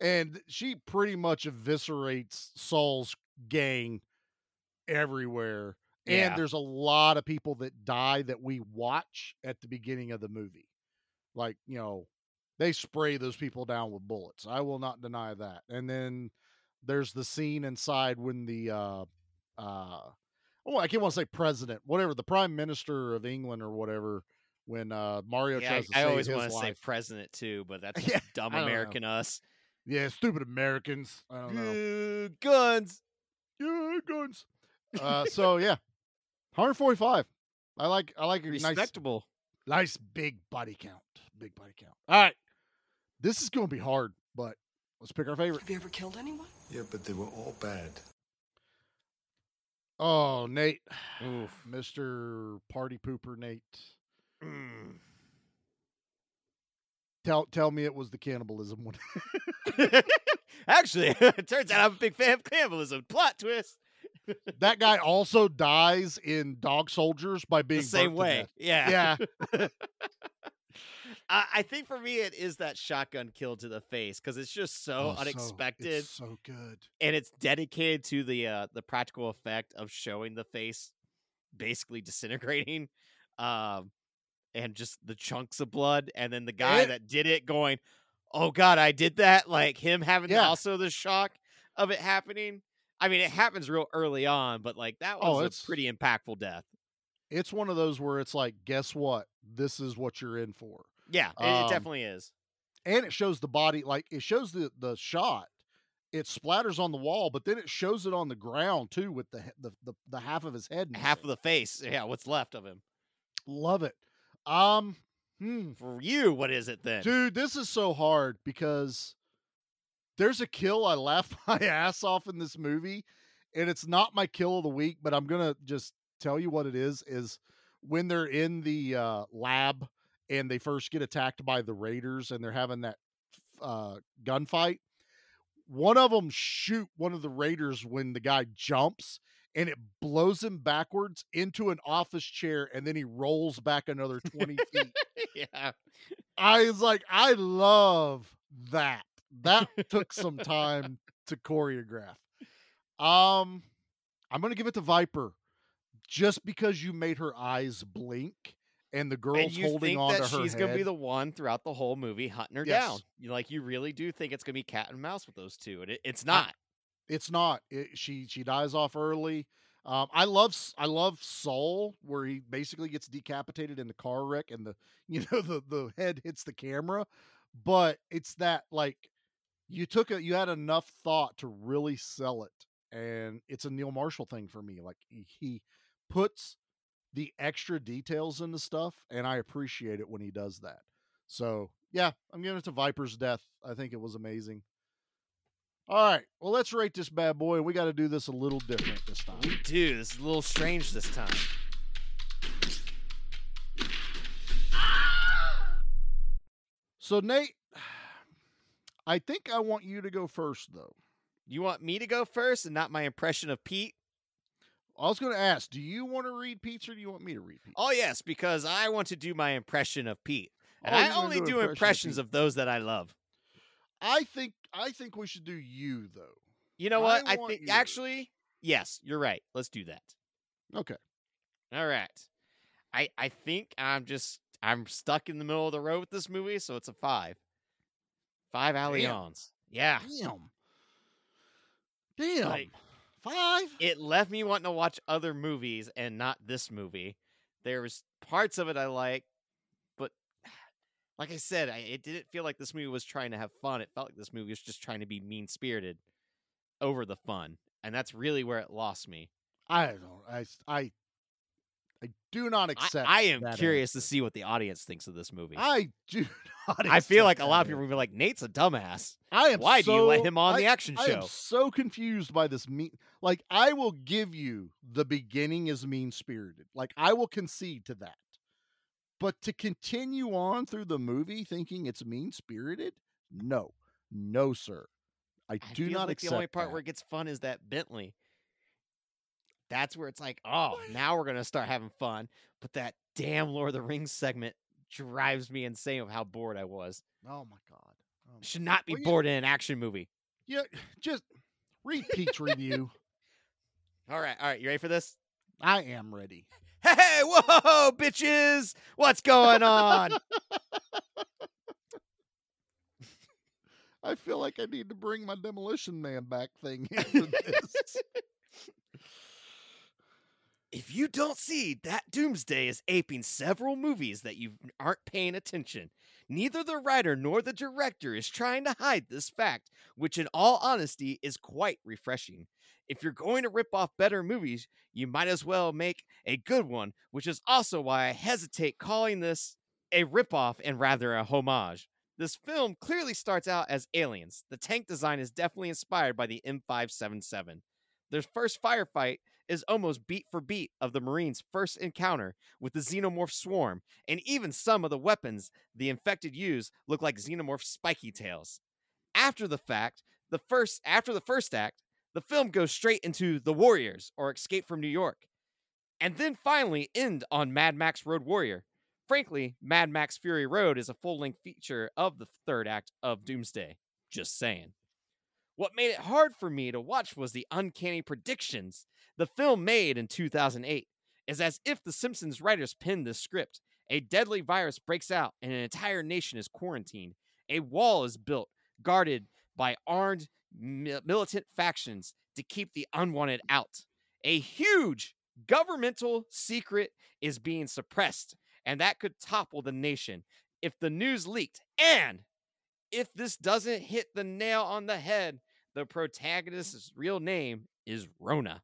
And she pretty much eviscerates Sol's gang everywhere. Yeah. And there's a lot of people that die that we watch at the beginning of the movie. Like, you know, they spray those people down with bullets. I will not deny that. And then there's the scene inside when the uh uh oh I can't want to say president, whatever, the prime minister of England or whatever, when uh Mario Yeah, I, tries to I save always want to say president too, but that's Yeah, dumb I don't know. American us. Yeah, stupid Americans. I don't know. Uh, guns. Yeah, guns. Uh, so yeah, 145. I like I like a nice Respectable. nice big body count. Big body count. All right, this is going to be hard, but let's pick our favorite. Have you ever killed anyone? Yeah, but they were all bad. Oh, Nate, Oof. Mister Party Pooper, Nate. Mm. Tell tell me it was the cannibalism one. Actually, it turns out I'm a big fan of cannibalism. Plot twist. that guy also dies in Dog Soldiers by being the same way. Yeah. Yeah. I, I think for me, it is that shotgun kill to the face because it's just so Oh, so- unexpected it's so good. and it's dedicated to the uh, the practical effect of showing the face basically disintegrating, um, and just the chunks of blood, and then the guy It- that did it going, "Oh God, I did that!" Like him having Yeah. also the shock of it happening. I mean, it happens real early on, but like that Oh, was it's- a pretty impactful death. It's one of those where it's like, guess what? This is what you're in for. Yeah, it, Um, it definitely is. and it shows the body like it shows the the shot it splatters on the wall, but then it shows it on the ground too with the the the, the half of his head. Half of the face. Yeah, what's left of him. Love it. Um, hmm. For you, what is it then? Dude, this is so hard because there's a kill I laughed my ass off in this movie, and it's not my kill of the week, but I'm gonna just tell you what it is. Is when they're in the uh, lab and they first get attacked by the raiders and they're having that uh, gunfight. One of them shoot one of the raiders when the guy jumps and it blows him backwards into an office chair and then he rolls back another 20 feet. yeah. I was like, I love that. That took some time to choreograph. Um, I'm gonna give it to Viper, just because you made her eyes blink and the And girl's you holding on that to her she's head. gonna be the one throughout the whole movie hunting her Yes. down. You like you really do think it's gonna be cat and mouse with those two, and it, it's not. It's not. It, she she dies off early. Um, I love I love Sol where he basically gets decapitated in the car wreck and the you know the the head hits the camera, but it's that like you took a you had enough thought to really sell it, and it's a Neil Marshall thing for me. Like he, puts the extra details into stuff, and I appreciate it when he does that. So yeah, I'm giving it to Viper's death. I think it was amazing. All right. Well, let's rate this bad boy. We got to do this a little different this time. Dude, this is a little strange this time. So, Nate, I think I want you to go first, though. You want me to go first and not my impression of Pete? I was going to ask, do you want to read Pete's or do you want me to read Pete? Oh yes, because I want to do my impression of Pete. And Oh, I only do do impression impressions Pete. of those that I love. I think I think we should do you though. You know what? I I, think you. actually, yes, you're right. Let's do that. Okay. All right. I I think I'm just I'm stuck in the middle of the road with this movie, so it's a five. Five allions. Yeah. Damn. Damn. Like, Five. it left me wanting to watch other movies and not this movie. There was parts of it I like, like I said, I, it didn't feel like this movie was trying to have fun. It felt like this movie was just trying to be mean spirited over the fun, and that's really where it lost me. I don't. I I I do not accept. I am that curious answer. to see what the audience thinks of this movie. I do not. I feel like a lot of people will be like, "Nate's a dumbass." I am. Why do you let him on the I- action I am show? so confused by this mean. Like, I will give you the beginning is mean spirited. Like, I will concede to that. But to continue on through the movie thinking it's mean spirited, no, no, sir. I I do not like accept the only part that. where it gets fun is that Bentley. That's where it's like, oh, now we're gonna start having fun. But that damn Lord of the Rings segment drives me insane of how bored I was. Oh my god. Oh my- Should not be Well, yeah. bored in an action movie. Yeah, just read Pete's review. All right, all right, you ready for this? I am ready. Hey, whoa, bitches! What's going on? I feel like I need to bring my Demolition Man back thing into this. if you don't see that Doomsday is aping several movies that you aren't paying attention, neither the writer nor the director is trying to hide this fact, which in all honesty is quite refreshing. If you're going to rip off better movies, you might as well make a good one, which is also why I hesitate calling this a ripoff and rather a homage. This film clearly starts out as aliens. The tank design is definitely inspired by the M577. Their first firefight is almost beat for beat of the Marines' first encounter with the xenomorph swarm, and even some of the weapons the infected use look like xenomorph spiky tails. After the fact, the first after the first act, the film goes straight into The Warriors or Escape from New York, and then finally end on Mad Max Road Warrior. Frankly, Mad Max Fury Road is a full-length feature of the third act of Doomsday. Just saying. What made it hard for me to watch was the uncanny predictions. The film made in 2008 is as if the Simpsons writers penned this script. A deadly virus breaks out and an entire nation is quarantined. A wall is built, guarded by armed militant factions to keep the unwanted out. A huge governmental secret is being suppressed, and that could topple the nation if the news leaked. And if this doesn't hit the nail on the head, The protagonist's real name is Rhona.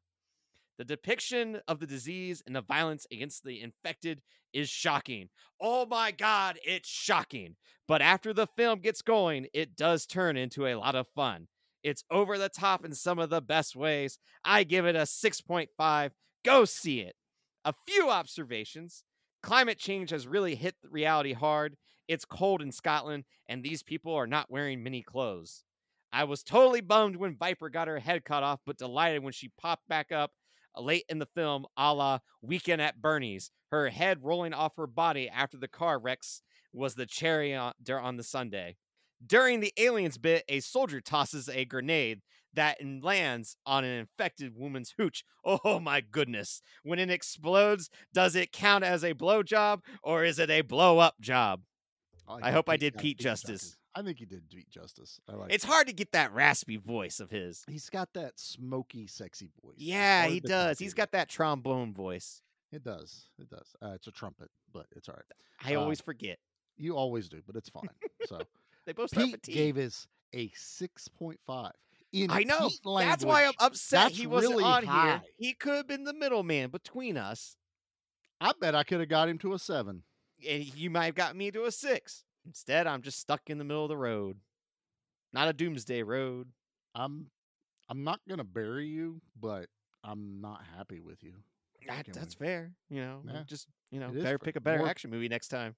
The depiction of the disease and the violence against the infected is shocking. Oh my God, it's shocking. But after the film gets going, it does turn into a lot of fun. It's over the top in some of the best ways. I give it a 6.5. Go see it. A few observations. Climate change has really hit reality hard. It's cold in Scotland, and these people are not wearing many clothes. I was totally bummed when Viper got her head cut off, but delighted when she popped back up late in the film, a la Weekend at Bernie's. Her head rolling off her body after the car wrecks was the cherry on, on the sundae. During the aliens bit, a soldier tosses a grenade that lands on an infected woman's hooch. Oh my goodness. When it explodes, does it count as a blow job or is it a blow up job? I, hope I did Pete justice. I think he did Pete justice. I like It's hard to get that raspy voice of his. He's got that smoky, sexy voice. Yeah, he does. He's got that trombone voice. It does. It does. Uh, it's a trumpet, but it's all right. I Uh, always forget. You always do, but it's fine. So They both Pete gave us a six point five. In I know. Pete That's why I'm upset he wasn't really on high. here. He could have been the middleman between us, I bet I could have got him to a seven. and you might have got me to a six. Instead, I'm just stuck in the middle of the road. Not a doomsday road. I'm I'm not gonna bury you, but I'm not happy with you. That, that's fair. You know, Yeah. just you know, better pick a better More- action movie next time.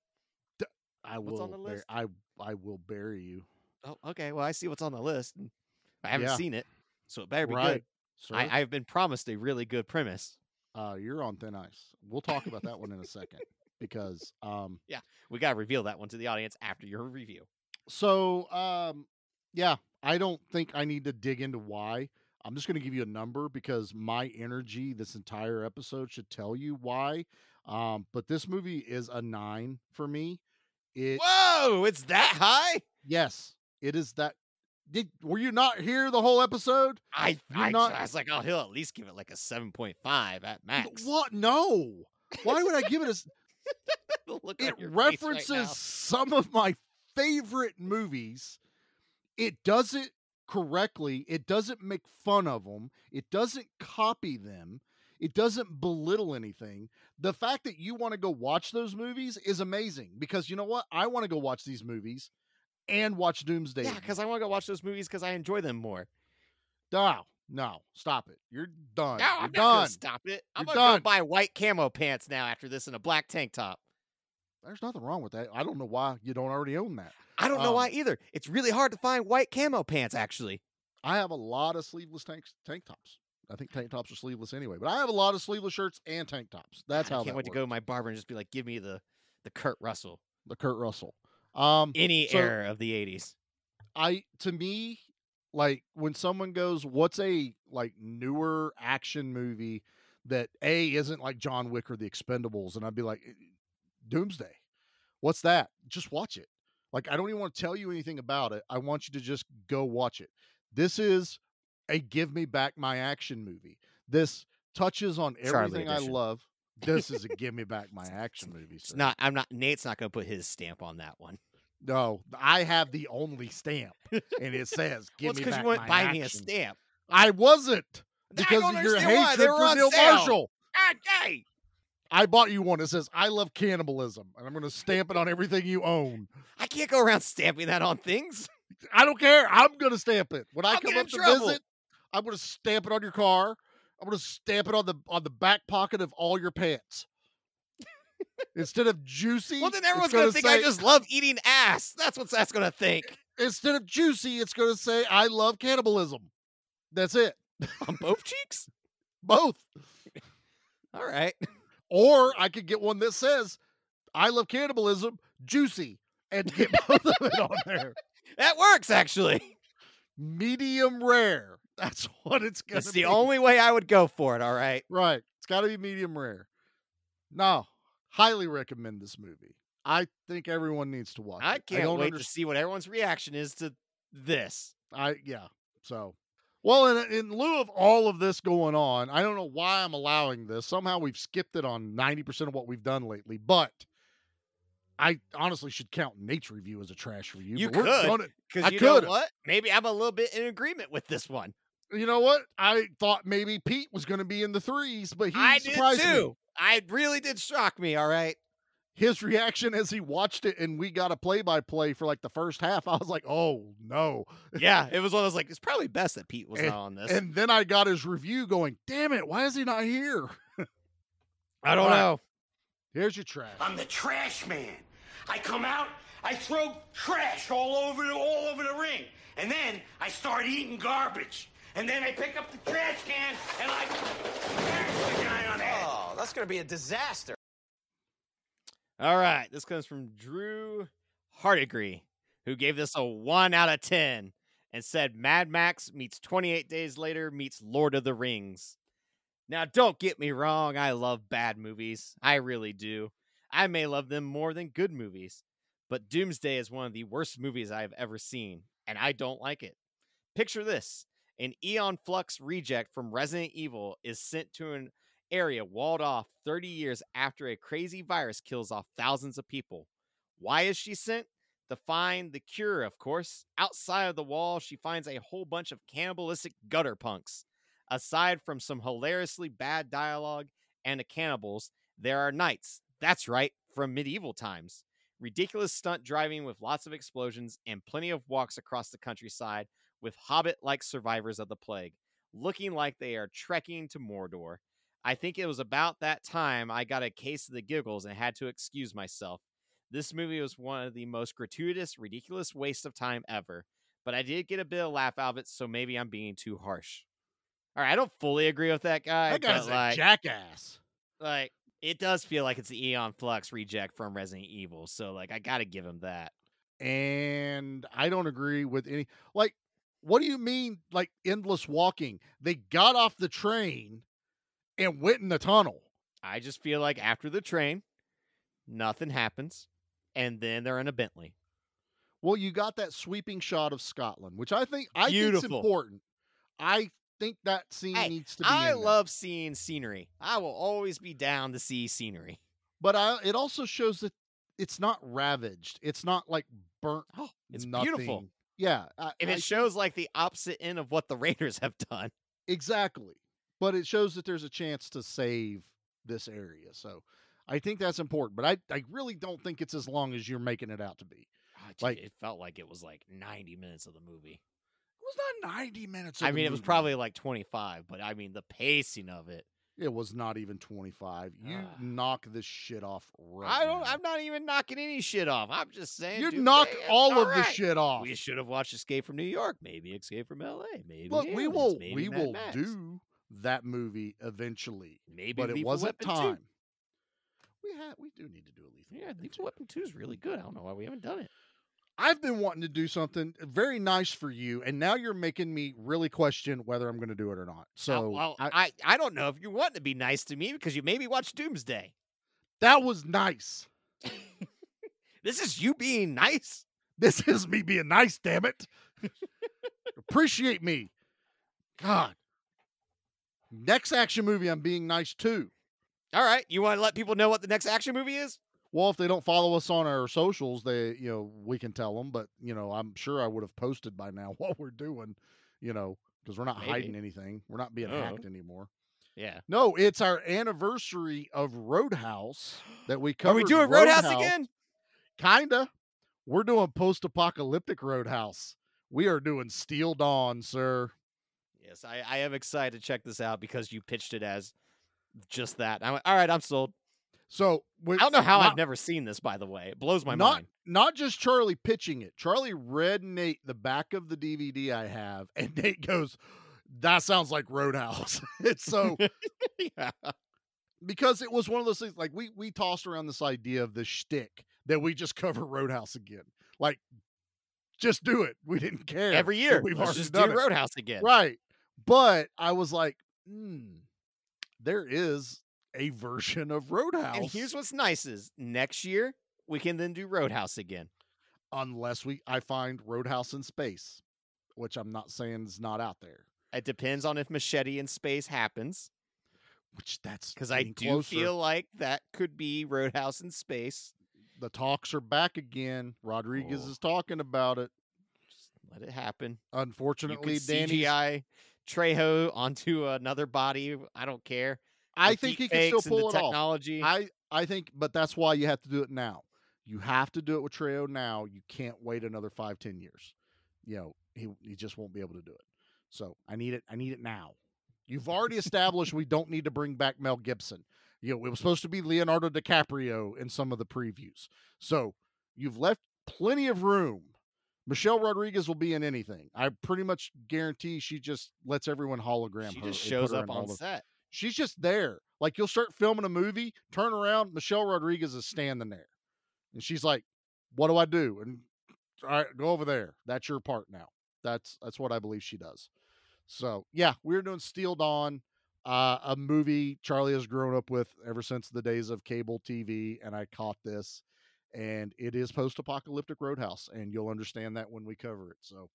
I What's will on the bur- list? I I will bury you. Oh, okay. Well, I see what's on the list. I haven't Yeah. seen it, so it better be Right, good. sir. I, I've been promised a really good premise. uh, you're on thin ice. We'll talk about that one in a second because um Yeah, we gotta reveal that one to the audience after your review. So, um, yeah, I don't think I need to dig into why. I'm just going to give you a number because my energy this entire episode should tell you why. Um, but this movie is a nine for me. It Whoa, it's that high? yes, it is that. Did were you not here the whole episode? I I, not- I was like, oh, he'll at least give it like a seven point five at max. What? No. Why would I give it a? S- The look it face right references some of my favorite movies. It does it correctly. It doesn't make fun of them. It doesn't copy them. It doesn't belittle anything. The fact that you want to go watch those movies is amazing because you know what? I want to go watch these movies and watch Doomsday. Yeah, because I want to go watch those movies because I enjoy them more. no, no, stop it. You're done. No, You're I'm not done. gonna stop it. I'm You're gonna done. go buy white camo pants now after this and a black tank top. There's nothing wrong with that. I don't know why you don't already own that. I don't know Um, why either. It's really hard to find white camo pants. Actually, I have a lot of sleeveless tank tank tops. I think tank tops are sleeveless anyway, but I have a lot of sleeveless shirts and tank tops. That's I how I can't wait to go to my barber and just be like, "Give me the the Kurt Russell, The Kurt Russell. Um, any so era of the '80s." I to me, like when someone goes, "What's a like newer action movie that a isn't like John Wick or The Expendables?" and I'd be like, "Eh, "Doomsday." What's that? Just watch it. Like I don't even want to tell you anything about it. I want you to just go watch it. This is a give me back my action movie. This touches on everything I love. This is a give me back my action movie. It's not. I'm not. Nate's not gonna put his stamp on that one. No, I have the only stamp, and it says "Give well, me because back you wouldn't my buy me a stamp. I wasn't because don't of your hatred for Neil sale. Marshall. Hey, I bought you one that says "I love cannibalism," and I'm going to stamp it on everything you own. I can't go around stamping that on things. I don't care. I'm going to stamp it when I I'll come up to trouble. visit. I'm going to stamp it on your car. I'm going to stamp it on the on the back pocket of all your pants. Instead of juicy, Well, then everyone's gonna, gonna think I just love eating ass. That's what that's gonna think. instead of juicy, it's going to say "I love cannibalism." That's it. on both cheeks. Both. All right. Or I could get one that says "I love cannibalism," juicy, and get both of it on there. That works actually. Medium rare. That's what it's gonna That's the only way I would go for it. All right. Right. It's got to be medium rare. No, highly recommend this movie. I think everyone needs to watch. I it. can't don't wait to see what everyone's reaction is to this. I yeah. So, well, in uh, in lieu of all of this going on, I don't know why I'm allowing this. Somehow we've skipped it on ninety percent of what we've done lately, but I honestly should count Nate's review as a trash review. You could, because I you could. know what? Maybe I'm a little bit in agreement with this one. You know what? I thought maybe Pete was going to be in the threes, but he I did surprised too. me. I really did shock me. All right. His reaction as he watched it and we got a play-by-play for like the first half, I was like, "Oh no!" Yeah, it was one of those like it's probably best that Pete was and, not on this. And then I got his review going, "Damn it! Why is he not here?" I don't All right. know. Here's your trash. I'm the trash man. I come out, I throw trash all over the, all over the ring, and then I start eating garbage. And then I pick up the trash can and I smash the guy on the head. Oh, that's going to be a disaster. All right, this comes from Drew Hardigree, who gave this a one out of ten and said Mad Max meets 28 Days Later meets Lord of the Rings. Now, don't get me wrong, I love bad movies. I really do. I may love them more than good movies, but Doomsday is one of the worst movies I have ever seen, and I don't like it. Picture this an Aeon Flux reject from Resident Evil is sent to an area walled off 30 years after a crazy virus kills off thousands of people. Why is she sent? To find the cure, of course. Outside of the wall, she finds a whole bunch of cannibalistic gutter punks. Aside from some hilariously bad dialogue and the cannibals, there are knights. That's right, from medieval times. Ridiculous stunt driving with lots of explosions and plenty of walks across the countryside with hobbit like survivors of the plague, looking like they are trekking to Mordor. I think it was about that time I got a case of the giggles and had to excuse myself. This movie was one of the most gratuitous, ridiculous waste of time ever, but I did get a bit of laugh out of it, so maybe I'm being too harsh. All right, I don't fully agree with that guy. That guy's a like, jackass. like it does feel like it's the Aeon Flux reject from Resident Evil, so like I gotta give him that. and I don't agree with any like what do you mean like endless walking? They got off the train and went in the tunnel. I just feel like after the train, nothing happens, and then they're in a Bentley. Well, you got that sweeping shot of Scotland, which I think I think it's important. I think that scene Hey, needs to be I in there. love seeing scenery. I will always be down to see scenery. but I, it also shows that it's not ravaged. It's not like burnt. Oh, it's nothing. beautiful. Yeah, I, And I it shows like the opposite end of what the Raiders have done. Exactly. But it shows that there's a chance to save this area. So I think that's important. But I, I really don't think it's as long as you're making it out to be. Ah, Gee, Like- it felt like it was like 90 minutes of the movie. It was not 90 minutes. I of the mean, it was probably like 25, but I mean, the pacing of it. It was not even 25. You Ah. knock this shit off right I don't. now. I'm not even knocking any shit off. I'm just saying. You knock it's all of the shit off. We should have watched Escape from New York. Maybe Escape from L.A. Maybe Look, we will we Mad will Max. do that movie eventually. Maybe but it wasn't 2. time. We had we do need to do a lethal. Yeah, Lethal Weapon Two is really good. I don't know why we haven't done it. I've been wanting to do something very nice for you, and now you're making me really question whether I'm going to do it or not. So well, I, I, I don't know if you want to be nice to me because you maybe watched Doomsday. that was nice. This is you being nice. This is me being nice. Damn it! Appreciate me. God. Next action movie, I'm being nice too. All right, you want to let people know what the next action movie is? Well, if they don't follow us on our socials, they you know we can tell them. But you know, I'm sure I would have posted by now what we're doing. You know, because we're not Maybe. hiding anything. We're not being Oh. hacked anymore. Yeah. No, it's our anniversary of Roadhouse that we cover. Are we doing Roadhouse again? Kinda. We're doing post-apocalyptic Roadhouse. We are doing Steel Dawn, sir. Yes, I, I am excited to check this out because you pitched it as just that. I went, all right, I'm sold. So I don't know how not, I've never seen this, by the way. It blows my not mind. not just Charlie pitching it. Charlie read Nate the back of the DVD I have, and Nate goes, "That sounds like Roadhouse." it's so yeah. because it was one of those things. Like we we tossed around this idea of the shtick that we just cover Roadhouse again. Like, just do it. We didn't care Every year, We've let's already just done do. Roadhouse again. Right. But I was like, hmm, there is a version of Roadhouse. And here's what's nice is next year we can then do Roadhouse again. unless we I find Roadhouse in space, which I'm not saying is not out there. It depends on if Machete in Space happens, Which that's because I do closer. feel like that could be Roadhouse in Space. the talks are back again. Rodriguez Oh. is talking about it. Just Let it happen. Unfortunately, Danny's- CGI Trejo onto another body. I don't care. I think he can still fakes and the pull it off. technology. I I think, but that's why you have to do it now. You have to do it with Trejo now. You can't wait another five, ten years. You know, he he just won't be able to do it. So I need it. I need it now. You've already established we don't need to bring back Mel Gibson. You know, it was supposed to be Leonardo DiCaprio in some of the previews. So you've left plenty of room. Michelle Rodriguez will be in anything. I pretty much guarantee she just lets everyone hologram she her just shows up on set. She's just there. Like you'll start filming a movie, turn around, Michelle Rodriguez is standing there. And she's like, What do I do? And all right, go over there. That's your part now. That's that's what I believe she does. So yeah, we're doing Steel Dawn, uh, a movie Charlie has grown up with ever since the days of cable TV, and I caught this. And it is post-apocalyptic Roadhouse, and you'll understand that when we cover it. So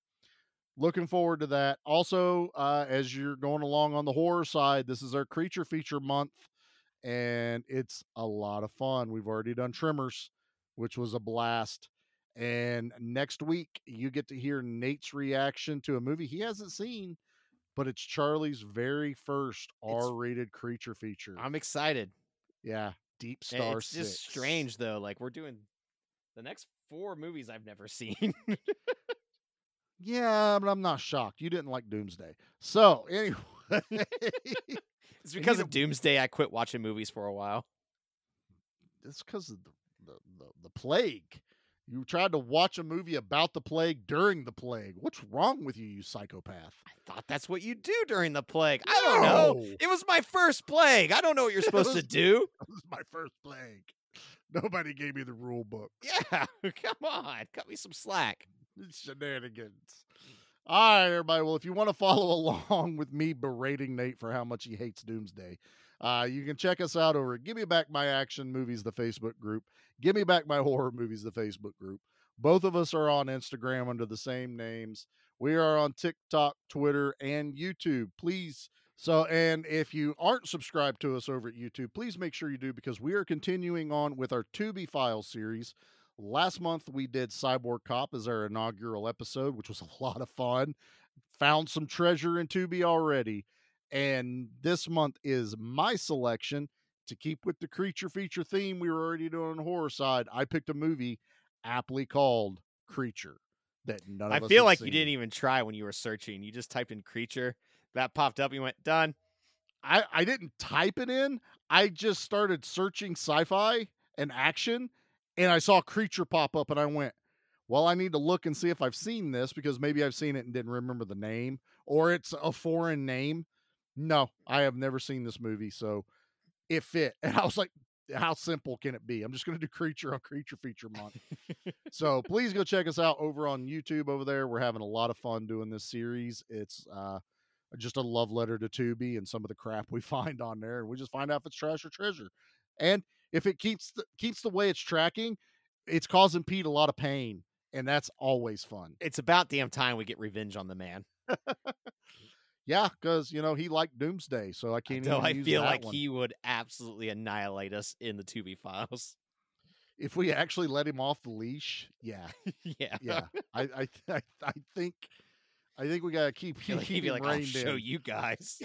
looking forward to that. Also, uh, as you're going along on the horror side, this is our creature feature month, and it's a lot of fun. We've already done Tremors, which was a blast. And next week, you get to hear Nate's reaction to a movie he hasn't seen, but it's Charlie's very first R-rated creature feature. I'm excited. yeah, Deep Star It's just Six. strange though. Like we're doing the next four movies I've never seen. Yeah, but I'm not shocked. You didn't like Doomsday, so anyway. it's because of Doomsday I quit watching movies for a while. it's because of the, the, the, the plague. You tried to watch a movie about the plague during the plague. What's wrong with you, you psychopath? I thought that's what you do during the plague. I don't know. It was my first plague. I don't know what you're supposed to do. This is my first plague. Nobody gave me the rule book. Yeah, come on, cut me some slack. Shenanigans. All right, everybody. Well, if you want to follow along with me berating Nate for how much he hates Doomsday, uh, you can check us out over Give Me Back My Action Movies, the Facebook group. Give Me Back My Horror Movies, the Facebook group. Both of us are on Instagram under the same names. We are on TikTok, Twitter, and YouTube. Please. So, and if you aren't subscribed to us over at YouTube, please make sure you do because we are continuing on with our Tubi Files series. Last month we did Cyborg Cop as our inaugural episode, which was a lot of fun. Found some treasure in Tubi already. And this month is my selection to keep with the creature feature theme we were already doing on the horror side. I picked a movie aptly called Creature that none of I us feel like seen. you didn't even try when you were searching. You just typed in creature. That popped up. You went done. I, I didn't type it in. I just started searching sci-fi and action, and I saw creature pop up, and I went, "Well, I need to look and see if I've seen this because maybe I've seen it and didn't remember the name, or it's a foreign name." No, I have never seen this movie, so it fit, and I was like, "How simple can it be?" I'm just going to do creature on creature feature month. so please go check us out over on YouTube. Over there, we're having a lot of fun doing this series. It's uh, just a love letter to Tubi and some of the crap we find on there, and we just find out if it's trash or treasure. And if it keeps the, keeps the way it's tracking, it's causing Pete a lot of pain, and that's always fun. It's about damn time we get revenge on the man. Yeah, because you know he liked Doomsday, so I can't. Even I feel like one. he would absolutely annihilate us in the Tubi files. if we actually let him off the leash, yeah, yeah, yeah. I I I, I think I think we gotta keep He'd be like, "I'll reined show in. you guys."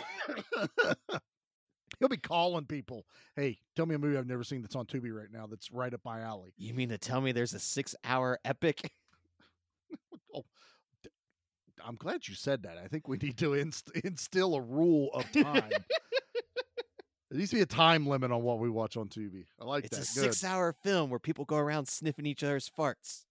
He'll be calling people. Hey, tell me a movie I've never seen that's on Tubi right now that's right up my alley. You mean to tell me there's a six-hour epic? Oh, d- I'm glad you said that. I think we need to inst- instill a rule of time. there needs to be a time limit on what we watch on Tubi. I like It's that. a Good. six-hour film where people go around sniffing each other's farts.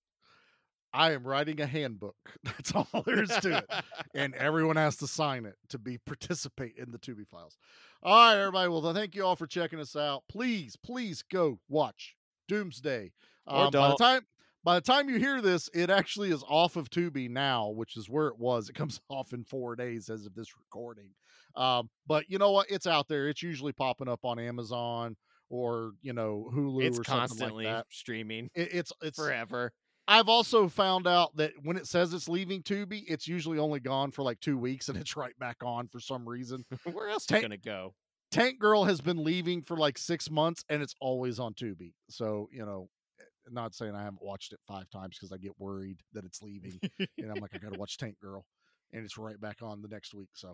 I am writing a handbook. That's all there is to it. and everyone has to sign it to be participate in the Tubi files. All right, everybody. Well, thank you all for checking us out. Please, please go watch Doomsday. Um, by the time by the time you hear this, it actually is off of Tubi now, which is where it was. It comes off in four days as of this recording. Um, but you know what? It's out there. It's usually popping up on Amazon or you know Hulu It's or something constantly like that. streaming It, it's it's forever. I've also found out that when it says it's leaving Tubi, it's usually only gone for like two weeks and it's right back on for some reason. Where else Tank- is it gonna go? Tank Girl has been leaving for like six months and it's always on Tubi. So, you know, eh, not saying I haven't watched it five times because I get worried that it's leaving, and I'm like, I got to watch Tank Girl, and it's right back on the next week. So,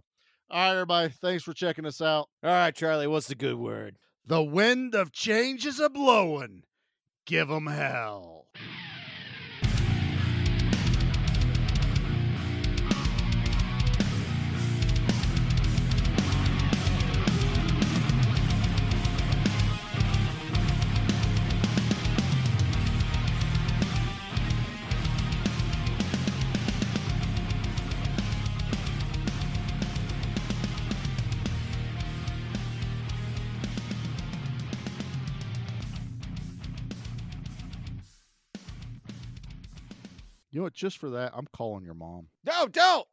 all right, everybody, thanks for checking us out. All right, Charlie, what's the good word? The wind of change is a blowing. Give 'em hell. You know what? Just for that, I'm calling your mom. No, don't.